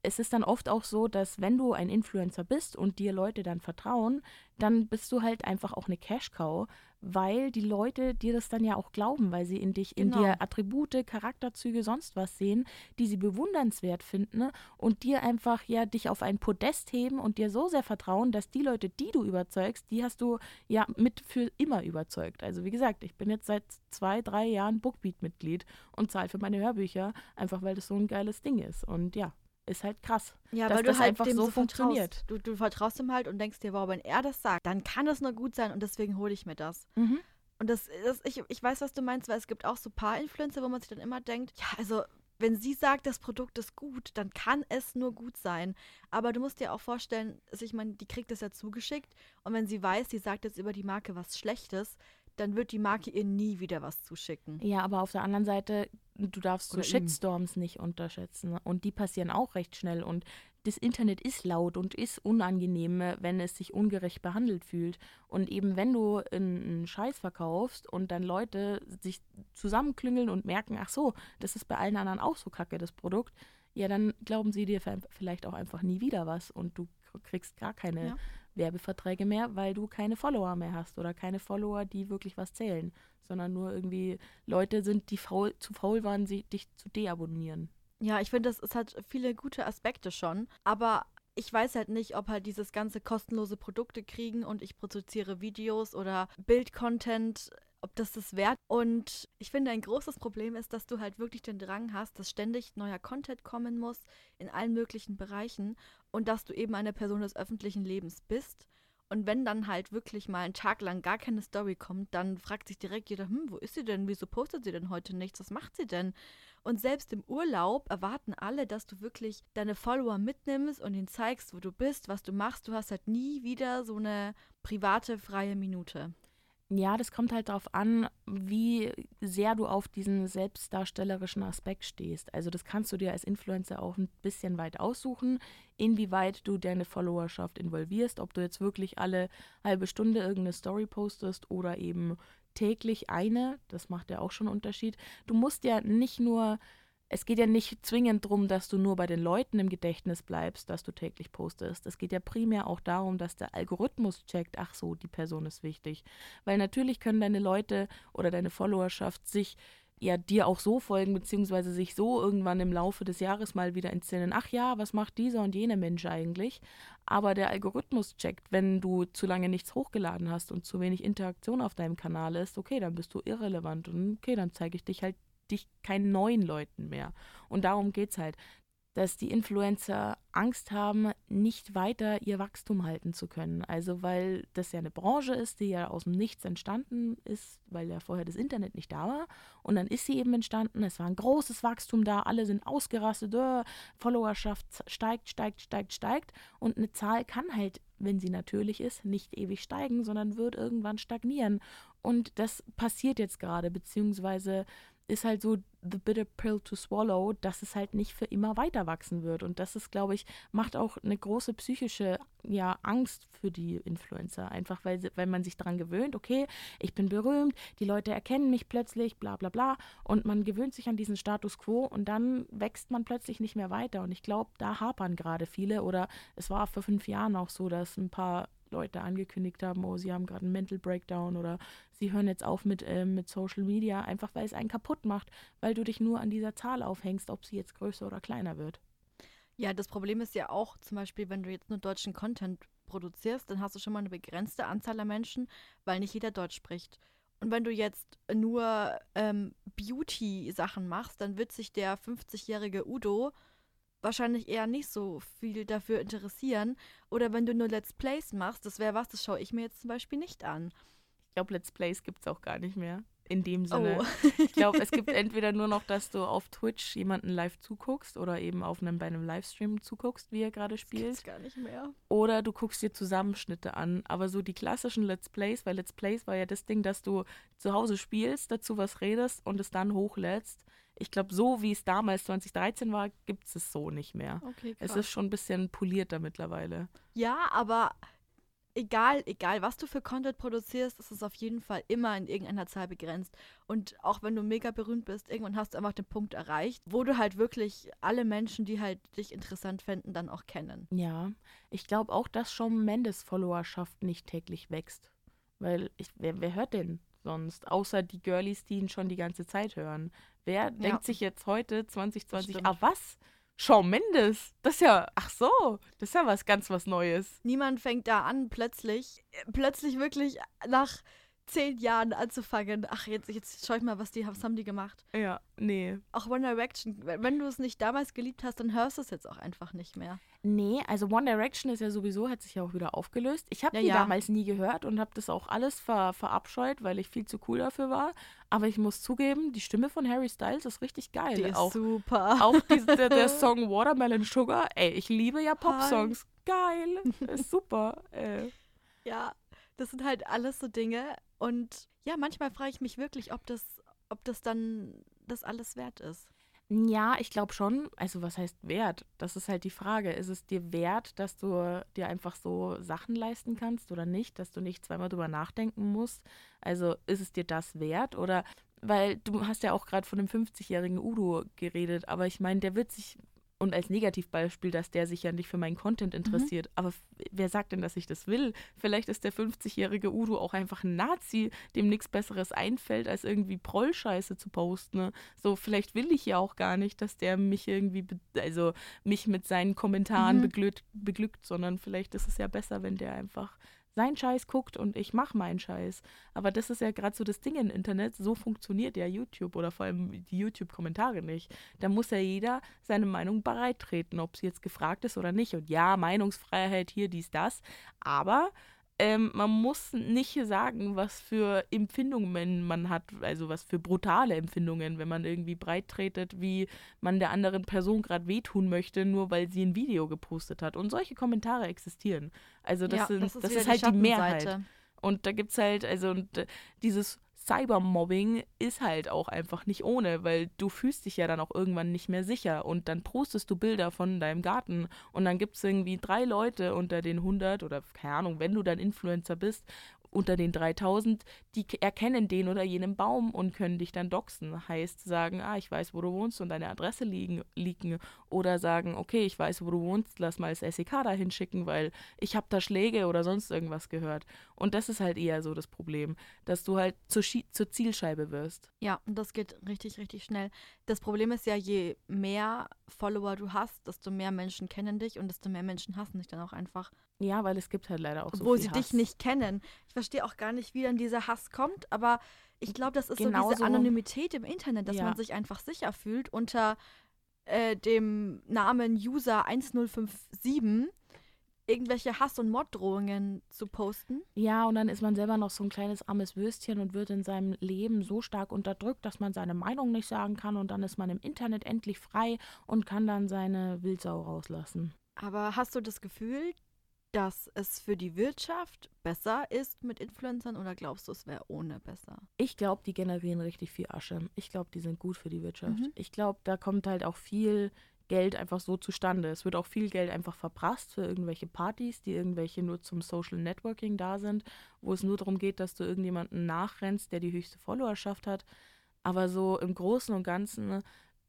es ist dann oft auch so, dass wenn du ein Influencer bist und dir Leute dann vertrauen, dann bist du halt einfach auch eine Cash-Cow, weil die Leute dir das dann ja auch glauben, weil sie in dich, in Genau. dir Attribute, Charakterzüge, sonst was sehen, die sie bewundernswert finden ne? und dir einfach ja dich auf ein Podest heben und dir so sehr vertrauen, dass die Leute, die du überzeugst, die hast du ja mit für immer überzeugt. Also wie gesagt, ich bin jetzt seit zwei, drei Jahren Bookbeat-Mitglied und zahle für meine Hörbücher, einfach weil das so ein geiles Ding ist. Und ja, ist halt krass. Ja, weil das du halt einfach dem so funktioniert. Du, du vertraust ihm halt und denkst dir, wow, wenn er das sagt, dann kann das nur gut sein und deswegen hole ich mir das. Mhm. Und das, das ich, ich weiß, was du meinst, weil es gibt auch so ein paar Influencer, wo man sich dann immer denkt, ja, also wenn sie sagt, das Produkt ist gut, dann kann es nur gut sein. Aber du musst dir auch vorstellen, also ich meine, die kriegt das ja zugeschickt und wenn sie weiß, sie sagt jetzt über die Marke was Schlechtes, dann wird die Marke ihr nie wieder was zuschicken. Ja, aber auf der anderen Seite, du darfst so ihm. Shitstorms nicht unterschätzen. Und die passieren auch recht schnell. Und das Internet ist laut und ist unangenehm, wenn es sich ungerecht behandelt fühlt. Und eben wenn du einen Scheiß verkaufst und dann Leute sich zusammenklüngeln und merken, ach so, das ist bei allen anderen auch so kacke, das Produkt, ja, dann glauben sie dir vielleicht auch einfach nie wieder was und du kriegst gar keine Ja. Werbeverträge mehr, weil du keine Follower mehr hast oder keine Follower, die wirklich was zählen, sondern nur irgendwie Leute sind, die faul, zu faul waren, sie, dich zu deabonnieren. Ja, ich finde, ist halt viele gute Aspekte schon, aber ich weiß halt nicht, ob halt dieses ganze kostenlose Produkte kriegen und ich produziere Videos oder Bildcontent, ob das das wert. Und ich finde, ein großes Problem ist, dass du halt wirklich den Drang hast, dass ständig neuer Content kommen muss in allen möglichen Bereichen und dass du eben eine Person des öffentlichen Lebens bist. Und wenn dann halt wirklich mal einen Tag lang gar keine Story kommt, dann fragt sich direkt jeder, hm, wo ist sie denn? Wieso postet sie denn heute nichts? Was macht sie denn? Und selbst im Urlaub erwarten alle, dass du wirklich deine Follower mitnimmst und ihnen zeigst, wo du bist, was du machst. Du hast halt nie wieder so eine private, freie Minute. Ja, das kommt halt darauf an, wie sehr du auf diesen selbstdarstellerischen Aspekt stehst. Also das kannst du dir als Influencer auch ein bisschen weit aussuchen, inwieweit du deine Followerschaft involvierst, ob du jetzt wirklich alle halbe Stunde irgendeine Story postest oder eben täglich eine. Das macht ja auch schon einen Unterschied. Du musst ja nicht nur es geht ja nicht zwingend darum, dass du nur bei den Leuten im Gedächtnis bleibst, dass du täglich postest. Es geht ja primär auch darum, dass der Algorithmus checkt, ach so, die Person ist wichtig. Weil natürlich können deine Leute oder deine Followerschaft sich ja dir auch so folgen, beziehungsweise sich so irgendwann im Laufe des Jahres mal wieder inszenieren. Ach ja, was macht dieser und jener Mensch eigentlich? Aber der Algorithmus checkt, wenn du zu lange nichts hochgeladen hast und zu wenig Interaktion auf deinem Kanal ist, okay, dann bist du irrelevant und okay, dann zeige ich dich halt dich keinen neuen Leuten mehr. Und darum geht es halt, dass die Influencer Angst haben, nicht weiter ihr Wachstum halten zu können. Also weil das ja eine Branche ist, die ja aus dem Nichts entstanden ist, weil ja vorher das Internet nicht da war. Und dann ist sie eben entstanden, es war ein großes Wachstum da, alle sind ausgerastet, oh, Followerschaft steigt, steigt, steigt, steigt. Und eine Zahl kann halt, wenn sie natürlich ist, nicht ewig steigen, sondern wird irgendwann stagnieren. Und das passiert jetzt gerade, beziehungsweise ist halt so the bitter pill to swallow, dass es halt nicht für immer weiter wachsen wird. Und das ist, glaube ich, macht auch eine große psychische ja, Angst für die Influencer. Einfach weil, weil man sich daran gewöhnt, okay, ich bin berühmt, die Leute erkennen mich plötzlich, bla bla bla. Und man gewöhnt sich an diesen Status quo und dann wächst man plötzlich nicht mehr weiter. Und ich glaube, da hapern gerade viele. Oder es war vor fünf Jahren auch so, dass ein paar Leute angekündigt haben, oh, sie haben gerade einen Mental Breakdown oder sie hören jetzt auf mit, äh, mit Social Media, einfach weil es einen kaputt macht, weil du dich nur an dieser Zahl aufhängst, ob sie jetzt größer oder kleiner wird. Ja, das Problem ist ja auch zum Beispiel, wenn du jetzt nur deutschen Content produzierst, dann hast du schon mal eine begrenzte Anzahl an Menschen, weil nicht jeder Deutsch spricht. Und wenn du jetzt nur ähm, Beauty-Sachen machst, dann wird sich der 50-jährige Udo wahrscheinlich eher nicht so viel dafür interessieren. Oder wenn du nur Let's Plays machst, das wäre was, das schaue ich mir jetzt zum Beispiel nicht an. Ich glaube, Let's Plays gibt es auch gar nicht mehr. In dem Sinne. Oh. ich glaube, es gibt entweder nur noch, dass du auf Twitch jemanden live zuguckst oder eben auf einem, bei einem Livestream zuguckst, wie er gerade spielt. Das gar nicht mehr. Oder du guckst dir Zusammenschnitte an. Aber so die klassischen Let's Plays, weil Let's Plays war ja das Ding, dass du zu Hause spielst, dazu was redest und es dann hochlädst ich glaube, so wie es damals 2013 war, gibt es es so nicht mehr. Okay, es ist schon ein bisschen polierter mittlerweile. Ja, aber egal, egal, was du für Content produzierst, ist es auf jeden Fall immer in irgendeiner Zahl begrenzt. Und auch wenn du mega berühmt bist, irgendwann hast du einfach den Punkt erreicht, wo du halt wirklich alle Menschen, die halt dich interessant fänden, dann auch kennen. Ja, ich glaube auch, dass Shawn Mendes Followerschaft nicht täglich wächst. Weil ich, wer, wer hört den sonst? Außer die Girlies, die ihn schon die ganze Zeit hören. Wer ja. denkt sich jetzt heute 2020, ah was? Shawn Mendes, das ist ja, ach so, das ist ja was ganz was Neues. Niemand fängt da an, plötzlich, plötzlich wirklich nach zehn Jahren anzufangen. Ach, jetzt, jetzt schau ich mal, was, die, was haben die gemacht. Ja, nee. Auch One Direction, wenn du es nicht damals geliebt hast, dann hörst du es jetzt auch einfach nicht mehr. Nee, also One Direction ist ja sowieso, hat sich ja auch wieder aufgelöst. Ich habe ja, die ja. damals nie gehört und habe das auch alles ver verabscheut, weil ich viel zu cool dafür war. Aber ich muss zugeben, die Stimme von Harry Styles ist richtig geil. Die ist auch, super. Auch diese, der, der, Song Watermelon Sugar. Ey, ich liebe ja Pop-Songs. Geil. Ist super. Ey. Ja, das sind halt alles so Dinge. Und ja, manchmal frage ich mich wirklich, ob das, ob das dann das alles wert ist. Ja, ich glaube schon. Also was heißt wert? Das ist halt die Frage. Ist es dir wert, dass du dir einfach so Sachen leisten kannst oder nicht, dass du nicht zweimal drüber nachdenken musst? Also ist es dir das wert oder weil du hast ja auch gerade von dem 50-jährigen Udo geredet, aber ich meine, der wird sich und als Negativbeispiel, dass der sich ja nicht für meinen Content mhm. interessiert. Mhm. Aber wer sagt denn, dass ich das will? Vielleicht ist der 50-jährige Udo auch einfach ein Nazi, dem nichts Besseres einfällt, als irgendwie Prollscheiße zu posten. Ne? So, vielleicht will ich ja auch gar nicht, dass der mich irgendwie, also mich mit seinen Kommentaren mhm. beglückt, beglückt, sondern vielleicht ist es ja besser, wenn der einfach sein Scheiß guckt und ich mache meinen Scheiß. Aber das ist ja gerade so das Ding im Internet. So funktioniert ja YouTube oder vor allem die YouTube-Kommentare nicht. Da muss ja jeder seine Meinung bereittreten, ob sie jetzt gefragt ist oder nicht. Und ja, Meinungsfreiheit hier, dies, das. Aber ähm, man muss nicht sagen, was für Empfindungen man hat, also was für brutale Empfindungen, wenn man irgendwie breit tretet, wie man der anderen Person gerade wehtun möchte, nur weil sie ein Video gepostet hat. Und solche Kommentare existieren. Also das, Ja, sind, das ist das ist halt die Mehrheit. Und da gibt es halt, also und, äh, dieses Cybermobbing ist halt auch einfach nicht ohne, weil du fühlst dich ja dann auch irgendwann nicht mehr sicher und dann postest du Bilder von deinem Garten und dann gibt es irgendwie drei Leute unter den 100 oder keine Ahnung, wenn du dann Influencer bist, unter den 3000, die erkennen den oder jenen Baum und können dich dann doxen. Heißt sagen, ah, ich weiß, wo du wohnst und deine Adresse liegen, liegen. Oder sagen, okay, ich weiß, wo du wohnst, lass mal das SEK da hinschicken, weil ich habe da Schläge oder sonst irgendwas gehört. Und das ist halt eher so das Problem, dass du halt zur, Schi zur Zielscheibe wirst. Ja, und das geht richtig, richtig schnell. Das Problem ist ja, je mehr Follower du hast, desto mehr Menschen kennen dich und desto mehr Menschen hassen dich dann auch einfach. Ja, weil es gibt halt leider auch so obwohl sie Hass. dich nicht kennen. Ich verstehe auch gar nicht, wie dann dieser Hass kommt, aber ich glaube, das ist so Genauso- diese Anonymität im Internet, dass Ja. man sich einfach sicher fühlt unter äh, dem Namen User 1057 irgendwelche Hass- und Morddrohungen zu posten. Ja, und dann ist man selber noch so ein kleines armes Würstchen und wird in seinem Leben so stark unterdrückt, dass man seine Meinung nicht sagen kann und dann ist man im Internet endlich frei und kann dann seine Wildsau rauslassen. Aber hast du das Gefühl, dass es für die Wirtschaft besser ist mit Influencern oder glaubst du, es wäre ohne besser? Ich glaube, die generieren richtig viel Asche. Ich glaube, die sind gut für die Wirtschaft. Mhm. Ich glaube, da kommt halt auch viel Geld einfach so zustande. Es wird auch viel Geld einfach verprasst für irgendwelche Partys, die irgendwelche nur zum Social Networking da sind, wo es nur darum geht, dass du irgendjemanden nachrennst, der die höchste Followerschaft hat. Aber so im Großen und Ganzen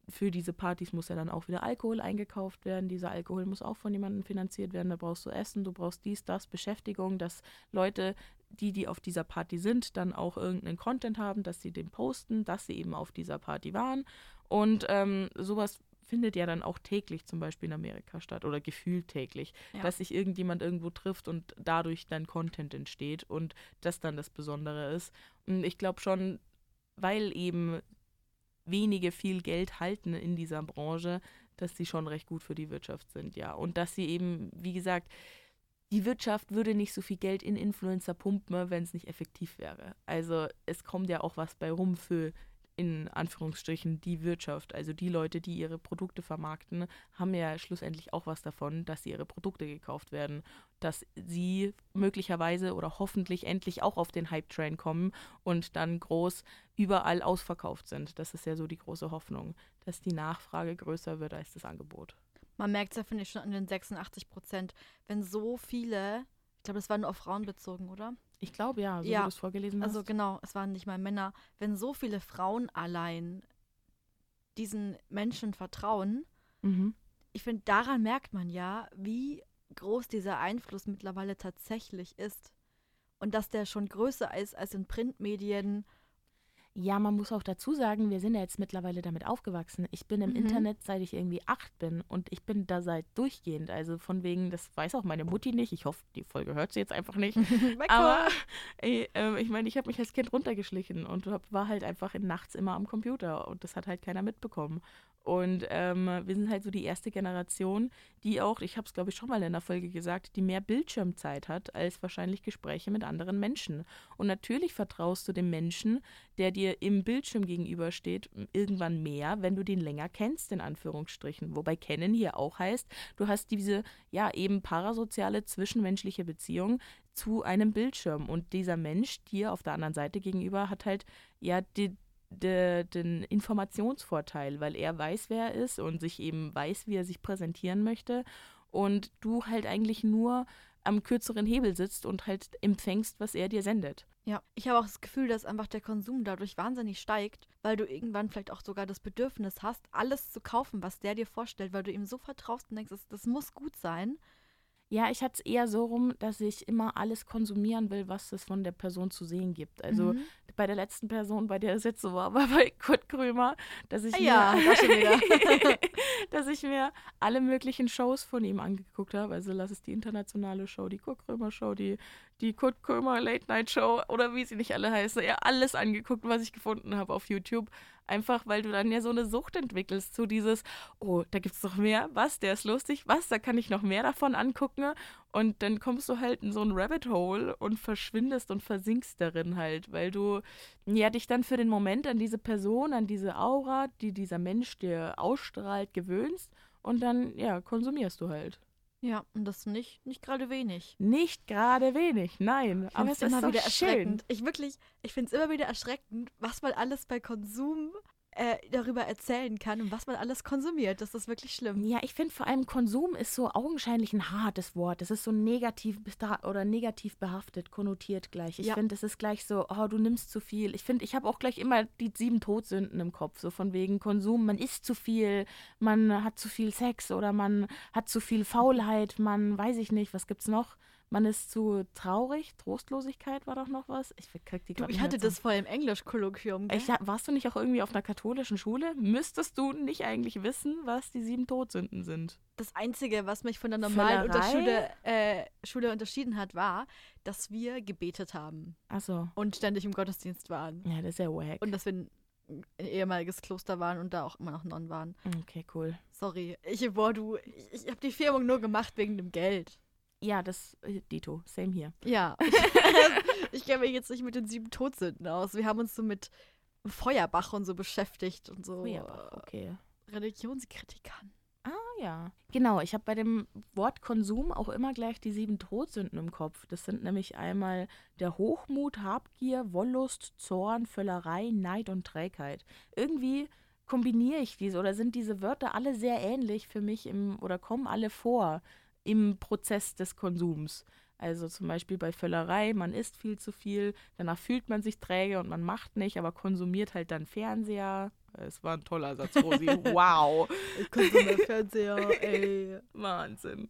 für diese Partys muss ja dann auch wieder Alkohol eingekauft werden. Dieser Alkohol muss auch von jemandem finanziert werden. Da brauchst du Essen, du brauchst dies, das, Beschäftigung, dass Leute, die, die auf dieser Party sind, dann auch irgendeinen Content haben, dass sie den posten, dass sie eben auf dieser Party waren. Und ähm, sowas findet ja dann auch täglich zum Beispiel in Amerika statt oder gefühlt täglich, Ja. dass sich irgendjemand irgendwo trifft und dadurch dann Content entsteht und das dann das Besondere ist. Und ich glaube schon, weil eben wenige viel Geld halten in dieser Branche, dass sie schon recht gut für die Wirtschaft sind, ja. Und dass sie eben, wie gesagt, die Wirtschaft würde nicht so viel Geld in Influencer pumpen, wenn es nicht effektiv wäre. Also es kommt ja auch was bei rum für in Anführungsstrichen die Wirtschaft. Also die Leute, die ihre Produkte vermarkten, haben ja schlussendlich auch was davon, dass sie ihre Produkte gekauft werden, dass sie möglicherweise oder hoffentlich endlich auch auf den Hype-Train kommen und dann groß überall ausverkauft sind. Das ist ja so die große Hoffnung, dass die Nachfrage größer wird als das Angebot. Man merkt es ja, finde ich, schon an den 86 Prozent. Wenn so viele, ich glaube, das war nur auf Frauen bezogen, oder? Ich glaube ja, so Ja, wie du es vorgelesen Also hast. genau, es waren nicht mal Männer. Wenn so viele Frauen allein diesen Menschen vertrauen, Mhm. ich finde, daran merkt man ja, wie groß dieser Einfluss mittlerweile tatsächlich ist. Und dass der schon größer ist als in Printmedien. Ja, man muss auch dazu sagen, wir sind ja jetzt mittlerweile damit aufgewachsen. Ich bin im Mhm. Internet, seit ich irgendwie acht bin und ich bin da seit durchgehend. Also von wegen, das weiß auch meine Mutti nicht. Ich hoffe, die Folge hört sie jetzt einfach nicht. Aber ey, ähm, ich meine, ich habe mich als Kind runtergeschlichen und hab, war halt einfach nachts immer am Computer und das hat halt keiner mitbekommen. Und ähm, wir sind halt so die erste Generation, die auch, ich habe es glaube ich schon mal in der Folge gesagt, die mehr Bildschirmzeit hat als wahrscheinlich Gespräche mit anderen Menschen. Und natürlich vertraust du dem Menschen, der dir im Bildschirm gegenübersteht, irgendwann mehr, wenn du den länger kennst, in Anführungsstrichen. Wobei kennen hier auch heißt, du hast diese, ja, eben parasoziale zwischenmenschliche Beziehung zu einem Bildschirm. Und dieser Mensch dir auf der anderen Seite gegenüber hat halt, ja, die, de, den Informationsvorteil, weil er weiß, wer er ist und sich eben weiß, wie er sich präsentieren möchte. Und du halt eigentlich nur am kürzeren Hebel sitzt und halt empfängst, was er dir sendet. Ja, ich habe auch das Gefühl, dass einfach der Konsum dadurch wahnsinnig steigt, weil du irgendwann vielleicht auch sogar das Bedürfnis hast, alles zu kaufen, was der dir vorstellt, weil du ihm so vertraust und denkst, das, das muss gut sein. Ja, ich hatte es eher so rum, dass ich immer alles konsumieren will, was es von der Person zu sehen gibt. Also Mhm. Bei der letzten Person, bei der es jetzt so war, war bei Kurt Krömer, dass ich, Ah ja, mir, dass ich mir alle möglichen Shows von ihm angeguckt habe. Also lass es die internationale Show, die Kurt Krömer Show, die, die Kurt Krömer Late Night Show oder wie sie nicht alle heißen. Ja, alles angeguckt, was ich gefunden habe auf YouTube. Einfach, weil du dann ja so eine Sucht entwickelst zu dieses, oh, da gibt es noch mehr, was, der ist lustig, was, da kann ich noch mehr davon angucken. Und dann kommst du halt in so ein Rabbit Hole und verschwindest und versinkst darin halt, weil du ja dich dann für den Moment an diese Person, an diese Aura, die dieser Mensch dir ausstrahlt, gewöhnst und dann, ja, konsumierst du halt. Ja, und das nicht, nicht gerade wenig. Nicht gerade wenig, nein. Ich aber es ist immer wieder erschreckend. Ich wirklich, ich finde es immer wieder erschreckend, was man alles bei Konsum äh, darüber erzählen kann und was man alles konsumiert. Das ist wirklich schlimm. Ja, ich finde vor allem Konsum ist so augenscheinlich ein hartes Wort. Das ist so negativ oder negativ behaftet, konnotiert gleich. Ich ja. finde, es ist gleich so, oh, du nimmst zu viel. Ich finde, ich habe auch gleich immer die sieben Todsünden im Kopf, so von wegen Konsum. Man isst zu viel, man hat zu viel Sex oder man hat zu viel Faulheit, man weiß ich nicht, was gibt's noch? Man ist zu traurig, Trostlosigkeit war doch noch was. Ich krieg die du, Ich hatte das voll im Englisch-Kolloquium. Warst du nicht auch irgendwie auf einer katholischen Schule? Müsstest du nicht eigentlich wissen, was die sieben Todsünden sind? Das Einzige, was mich von der normalen Unterschule, äh, Schule unterschieden hat, war, dass wir gebetet haben. Ach so. Und ständig im Gottesdienst waren. Ja, das ist ja wack. Und dass wir ein ehemaliges Kloster waren und da auch immer noch Nonnen waren. Okay, cool. Sorry. Ich, boah, du, ich, ich habe die Firmung nur gemacht wegen dem Geld. Ja, das äh, Dito, same hier. Ja. ich kenne mich jetzt nicht mit den sieben Todsünden aus. Wir haben uns so mit Feuerbach und so beschäftigt und so. Feuerbach, okay. Religionskritikern. Ah ja. Genau, ich habe bei dem Wort Konsum auch immer gleich die sieben Todsünden im Kopf. Das sind nämlich einmal der Hochmut, Habgier, Wollust, Zorn, Völlerei, Neid und Trägheit. Irgendwie kombiniere ich diese oder sind diese Wörter alle sehr ähnlich für mich im oder kommen alle vor im Prozess des Konsums. Also zum Beispiel bei Völlerei, man isst viel zu viel, danach fühlt man sich träge und man macht nicht, aber konsumiert halt dann Fernseher, es war ein toller Satz, Rosi. Wow. ich konsumiere Fernseher, ey. Wahnsinn.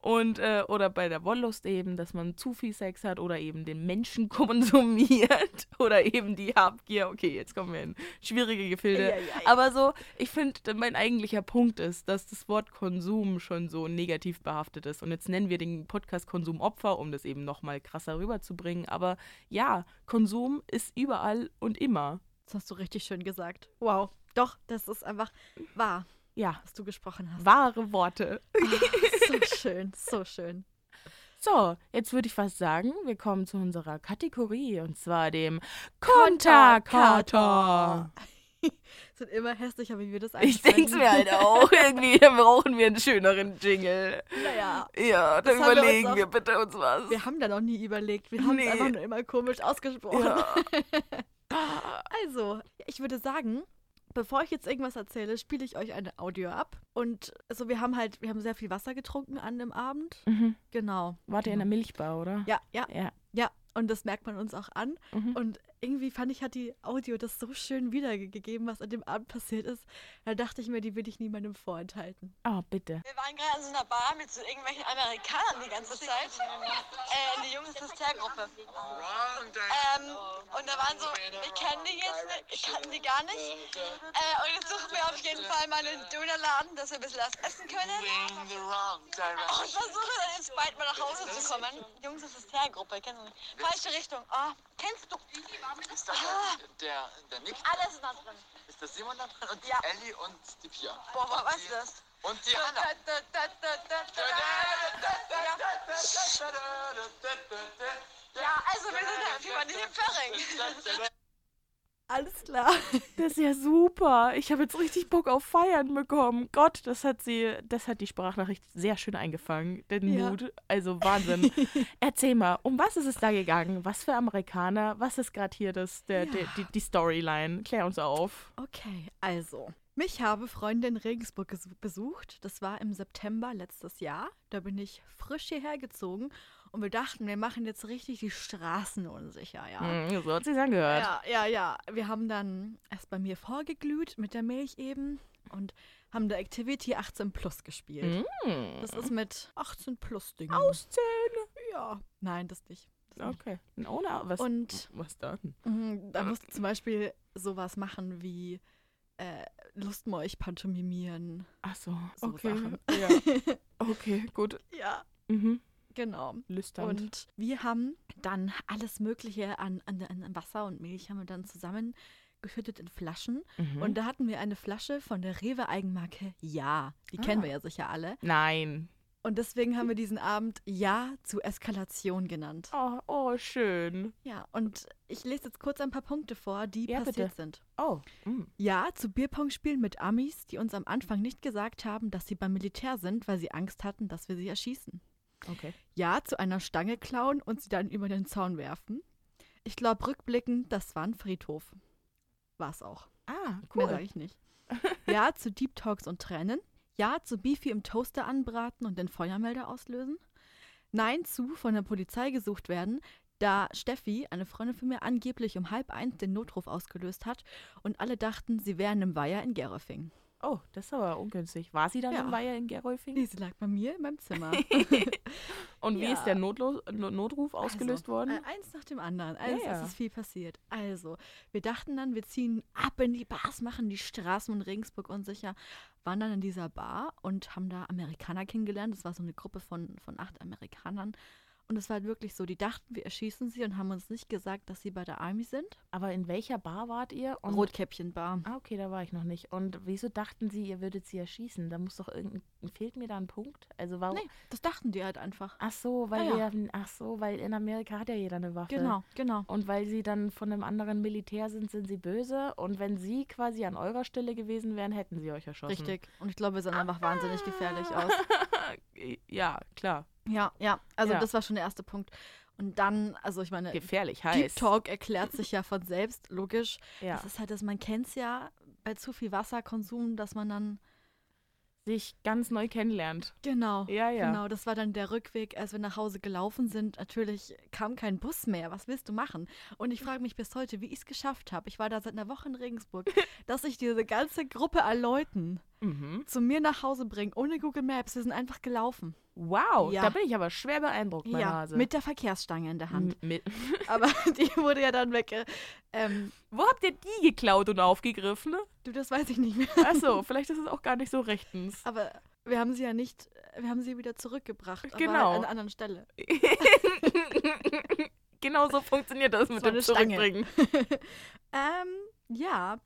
Und, äh, oder bei der Wollust eben, dass man zu viel Sex hat oder eben den Menschen konsumiert oder eben die Habgier. Okay, jetzt kommen wir in schwierige Gefilde. Ja, ja, ja. Aber so, ich finde, mein eigentlicher Punkt ist, dass das Wort Konsum schon so negativ behaftet ist. Und jetzt nennen wir den Podcast Konsum Opfer, um das eben nochmal krasser rüberzubringen. Aber ja, Konsum ist überall und immer. Das hast du richtig schön gesagt. Wow. Doch, das ist einfach wahr. Ja. Was du gesprochen hast. Wahre Worte. Oh, so schön, so schön. So, jetzt würde ich fast sagen, wir kommen zu unserer Kategorie und zwar dem Konterkater. sind immer hässlicher, wie wir das eigentlich Ich denke es mir halt auch. Irgendwie brauchen wir einen schöneren Jingle. Naja. Ja, dann überlegen wir, wir, bitte uns was. Wir haben da noch nie überlegt. Wir haben es nee. einfach nur immer komisch ausgesprochen. Ja. Also, ich würde sagen, bevor ich jetzt irgendwas erzähle, spiele ich euch eine Audio ab. Und also wir haben halt, wir haben sehr viel Wasser getrunken an dem Abend. Mhm. Genau. Wart ihr in der genau. Milchbar, oder? Ja, ja. Ja. Ja, und das merkt man uns auch an. Mhm. Und irgendwie fand ich, hat die Audio das so schön wiedergegeben, was an dem Abend passiert ist. Da dachte ich mir, die will ich niemandem vorenthalten. Oh, bitte. Wir waren gerade in so einer Bar mit so irgendwelchen Amerikanern die ganze Zeit. Äh, der Jungs Hystergruppe. Ähm, und da waren so, ich kenne die jetzt nicht, ich kannte die gar nicht. Äh, und jetzt suchen wir auf jeden Fall mal einen Dönerladen, dass wir ein bisschen was essen können. Und versuche dann jetzt bald mal nach Hause zu kommen. Jungs Hystergruppe, kennst du nicht? Falsche Richtung. Oh, kennst du? Ist da ah. der, der Nick? Alles ist da drin. Ist der Simon da drin? Und ja. die Ellie und die Pia. Boah, was weißt du das? Und die Anna. Ja, also wir sind ja wie bei diesem Ferring. Alles klar. Das ist ja super. Ich habe jetzt richtig Bock auf Feiern bekommen. Gott, das hat sie, das hat die Sprachnachricht sehr schön eingefangen. Den ja. Mut. Also Wahnsinn. Erzähl mal, um was ist es da gegangen? Was für Amerikaner? Was ist gerade hier das, der, ja. der, die, die Storyline? Klär uns auf. Okay, also. Mich habe Freunde in Regensburg besucht. Das war im September letztes Jahr. Da bin ich frisch hierher gezogen und wir dachten, wir machen jetzt richtig die Straßen unsicher, ja. Mm, so hat sich's angehört. Ja, ja, ja. Wir haben dann erst bei mir vorgeglüht mit der Milch eben und haben der Activity 18 Plus gespielt. Mm. Das ist mit 18 Plus Dingen. Auszählen? Ja. Nein, das nicht. Das okay. Nicht. Ohne was, und was dann? Mhm, da musst du zum Beispiel sowas machen wie äh, Lustmolch pantomimieren. Ach so, so okay. Sachen. Ja. okay, gut. Ja. Mhm. Genau. Lüsternd. Und wir haben dann alles Mögliche an, an, an Wasser und Milch haben wir dann zusammengeschüttet in Flaschen. Mhm. Und da hatten wir eine Flasche von der Rewe Eigenmarke Ja. Die kennen Ah. wir ja sicher alle. Nein. Und deswegen haben wir diesen Abend Ja zu Eskalation genannt. Oh, oh, schön. Ja, und ich lese jetzt kurz ein paar Punkte vor, die Ja, passiert bitte. sind. Oh. mm. Ja zu Bierpong-Spielen mit Amis, die uns am Anfang nicht gesagt haben, dass sie beim Militär sind, weil sie Angst hatten, dass wir sie erschießen. Okay. Ja zu einer Stange klauen und sie dann über den Zaun werfen. Ich glaube, rückblickend, das war ein Friedhof. War's auch. Ah, Mehr cool. sage ich nicht. Ja zu Deep Talks und Tränen. Ja zu Beefy im Toaster anbraten und den Feuermelder auslösen. Nein zu von der Polizei gesucht werden, da Steffi, eine Freundin von mir, angeblich um halb eins den Notruf ausgelöst hat und alle dachten, sie wären im Weiher in Gerolfing. Oh, das ist aber ungünstig. War sie dann Ja. im Weiher in Gerolfing? Nee, sie lag bei mir in meinem Zimmer. Und wie Ja. ist der Notlo No- Notruf ausgelöst also, worden? Äh, eins nach dem anderen. Also, ja. es ist viel passiert. Also, wir dachten dann, wir ziehen ab in die Bars, machen die Straßen in Regensburg unsicher, waren dann in dieser Bar und haben da Amerikaner kennengelernt. Das war so eine Gruppe von, von acht Amerikanern. Und es war halt wirklich so, die dachten, wir erschießen sie und haben uns nicht gesagt, dass sie bei der Army sind. Aber in welcher Bar wart ihr? Und Rotkäppchen-Bar. Ah, okay, da war ich noch nicht. Und wieso dachten sie, ihr würdet sie erschießen? Da muss doch irgendein. Fehlt mir da ein Punkt? Also warum? Nee, das dachten die halt einfach. Ach so, weil Ah, ja. wir. Ach so, weil in Amerika hat ja jeder eine Waffe. Genau, genau. Und weil sie dann von einem anderen Militär sind, sind sie böse. Und wenn sie quasi an eurer Stelle gewesen wären, hätten sie euch erschossen. Richtig. Und ich glaube, wir sahen einfach wahnsinnig gefährlich aus. ja, klar. Ja, ja. Also Ja. das war schon der erste Punkt. Und dann, also ich meine, Gefährlich Deep heiß. Talk erklärt sich ja von selbst, logisch. Ja. Das ist halt, dass man kennt es ja bei zu viel Wasserkonsum, dass man dann Sich ganz neu kennenlernt. genau, Ja, ja. genau, das war dann der Rückweg, als wir nach Hause gelaufen sind. Natürlich kam kein Bus mehr. Was willst du machen? Und ich frage mich bis heute, wie ich es geschafft habe. Ich war da seit einer Woche in Regensburg, dass ich diese ganze Gruppe an Leuten Mhm. zu mir nach Hause bringe, ohne Google Maps. Wir sind einfach gelaufen. Wow, Ja. da bin ich aber schwer beeindruckt, meine ja, Hase. mit der Verkehrsstange in der Hand. M- mit. Aber die wurde ja dann weg. Ähm, Wo habt ihr die geklaut und aufgegriffen? du, das weiß ich nicht mehr. Achso, vielleicht ist es auch gar nicht so rechtens. Aber wir haben sie ja nicht, wir haben sie wieder zurückgebracht. Genau. an einer anderen Stelle. genau so funktioniert das mit war dem Stange. Zurückbringen. ähm, ja.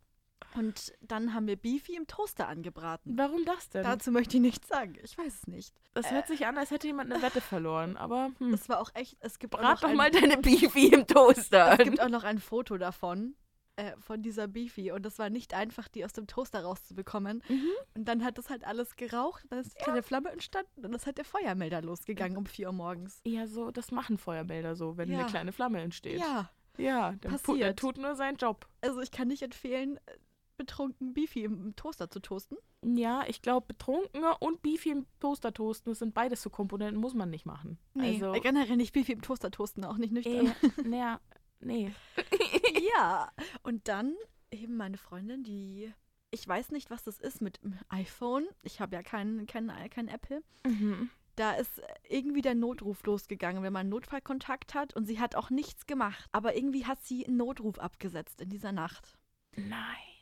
Und dann haben wir Beefy im Toaster angebraten. Warum das denn? Dazu möchte ich nichts sagen. Ich weiß es nicht. das hört sich an, als hätte jemand eine Wette verloren. Aber hm. Es war auch echt, es gibt, brat doch ein, mal deine Beefy im Toaster. es gibt auch noch ein Foto davon. Äh, von dieser Beefy. Und das war nicht einfach, die aus dem Toaster rauszubekommen. Mhm. Und dann hat das halt alles geraucht. Dann ist eine kleine Flamme entstanden. Und dann ist halt der Feuermelder losgegangen um 4 Uhr morgens. Ja, so, das machen Feuermelder so, wenn Ja. eine kleine Flamme entsteht. Ja. Ja, der, pu der Passiert. tut nur seinen Job. Also ich kann nicht empfehlen, äh, betrunken Beefy im, Toaster zu toasten. Ja, ich glaube, betrunkener und Beefy im Toaster toasten, das sind beides so Komponenten, muss man nicht machen. Also, äh, generell nicht Beefy im Toaster toasten, auch nicht nüchtern. äh, naja, nee. ja. Und dann eben meine Freundin, die, ich weiß nicht, was das ist mit dem iPhone. Ich habe ja kein, kein, kein Apple. Mhm. Da ist irgendwie der Notruf losgegangen, wenn man einen Notfallkontakt hat. Und sie hat auch nichts gemacht. Aber irgendwie hat sie einen Notruf abgesetzt in dieser Nacht. Nein.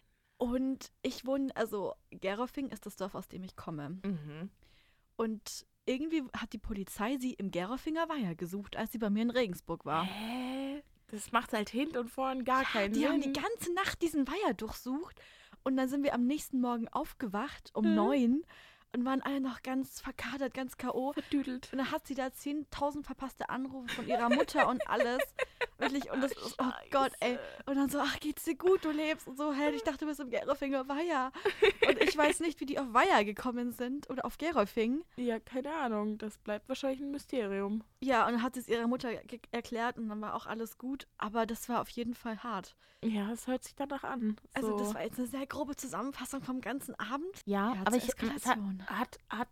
Und ich wohne, also Gerofing ist das Dorf, aus dem ich komme. Mhm. Und irgendwie hat die Polizei sie im Gerofinger Weiher gesucht, als sie bei mir in Regensburg war. Hä? Das macht halt hinten und vorn gar keinen die Sinn. haben die ganze Nacht diesen Weiher durchsucht. Und dann sind wir am nächsten Morgen aufgewacht um Mhm. neun und waren alle noch ganz verkadert, ganz K.O. verdüdelt. Und dann hat sie da 10.000 verpasste Anrufe von ihrer Mutter und alles. Wirklich. Und das ist, oh Gott, ey. Und dann so, ach, geht's dir gut, du lebst und so. Hey, ich dachte, du bist im Gerofinger Weiher. Und ich weiß nicht, wie die auf Weiher gekommen sind oder auf Gerofing. Ja, keine Ahnung. Das bleibt wahrscheinlich ein Mysterium. Ja, und dann hat sie es ihrer Mutter erklärt und dann war auch alles gut. Aber das war auf jeden Fall hart. Ja, es hört sich danach an. Also, so. das war jetzt eine sehr grobe Zusammenfassung vom ganzen Abend. Ja, aber ich, es hat, hat, hat,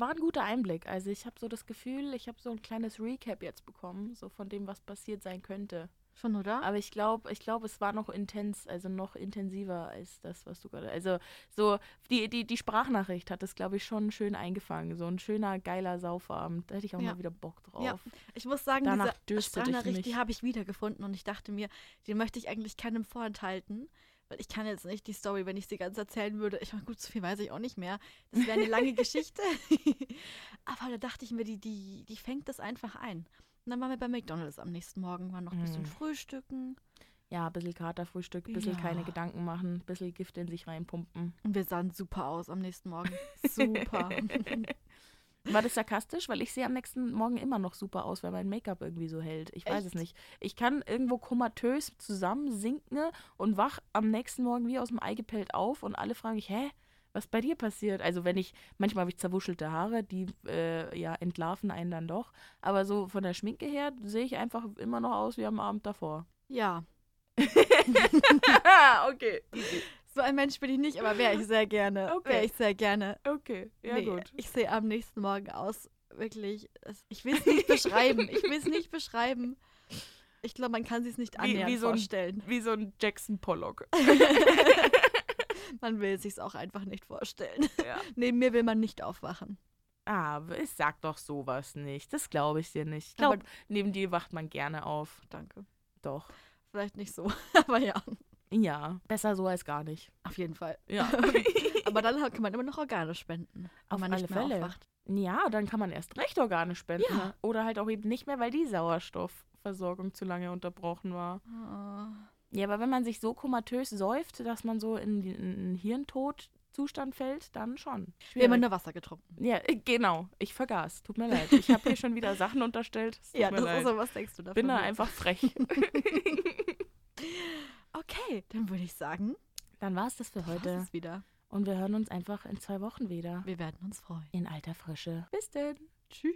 war ein guter Einblick. Also ich habe so das Gefühl, ich habe so ein kleines Recap jetzt bekommen, so von dem, was passiert sein könnte. Schon, oder? Aber ich glaube, ich glaube, es war noch intens, also noch intensiver als das, was du gerade. Also so die, die, die Sprachnachricht hat das, glaube ich, schon schön eingefangen. So ein schöner, geiler Saufabend. Da hätte ich auch Ja. mal wieder Bock drauf. Ja. Ich muss sagen, Danach diese Sprachnachricht, die habe ich wiedergefunden und ich dachte mir, die möchte ich eigentlich keinem vorenthalten, Weil ich kann jetzt nicht die Story, wenn ich sie ganz erzählen würde. Ich meine, gut, so viel weiß ich auch nicht mehr. Das wäre eine lange Geschichte. Aber da dachte ich mir, die, die, die fängt das einfach ein. Und dann waren wir bei McDonalds am nächsten Morgen, waren noch ein bisschen Mm. frühstücken. Ja, ein bisschen Katerfrühstück, ein bisschen Ja. keine Gedanken machen, ein bisschen Gift in sich reinpumpen. Und wir sahen super aus am nächsten Morgen. Super. War das sarkastisch? Weil ich sehe am nächsten Morgen immer noch super aus, weil mein Make-up irgendwie so hält. Ich weiß es Echt? nicht. Ich kann irgendwo komatös zusammensinken und wach am nächsten Morgen wie aus dem Ei gepellt auf und alle fragen mich, hä? Was bei dir passiert? Also wenn ich, manchmal habe ich zerwuschelte Haare, die äh, ja entlarven einen dann doch. Aber so von der Schminke her sehe ich einfach immer noch aus wie am Abend davor. ja, okay. So ein Mensch bin ich nicht, aber wäre ich sehr gerne. Okay. Wäre ich sehr gerne. Okay, ja Nee, gut. Ich sehe am nächsten Morgen aus, wirklich. es- Ich will es nicht beschreiben. Ich will es nicht beschreiben. Ich glaube, man kann sich es nicht Wie- annähernd wie so ein- vorstellen. Wie so ein Jackson Pollock. Man will sich auch einfach nicht vorstellen. Ja. Neben mir will man nicht aufwachen. Ah, ich sag doch sowas nicht. Das glaube ich dir nicht. Ich glaube, neben dir wacht man gerne auf. Danke. Doch. Vielleicht nicht so, aber ja, Ja, besser so als gar nicht. auf jeden Fall. Ja. Aber dann kann man immer noch Organe spenden, Auf man alle nicht Fälle. aufwacht. ja, dann kann man erst recht Organe spenden. Ja. Oder halt auch eben nicht mehr, weil die Sauerstoffversorgung zu lange unterbrochen war. Oh. Ja, aber wenn man sich so komatös säuft, dass man so in den- einen Hirntodzustand fällt, dann schon. Wir haben Schwierig. nur Wasser getrunken. Ja, äh, genau. Ich vergaß. Tut mir leid. Ich habe hier schon wieder Sachen unterstellt. Ja, das leid. ist so, was denkst du davon? Bin da einfach frech. Okay, dann würde ich sagen, Dann war es das für heute es wieder. Und wir hören uns einfach in zwei Wochen wieder. Wir werden uns freuen. In alter Frische. Bis denn. Tschüss.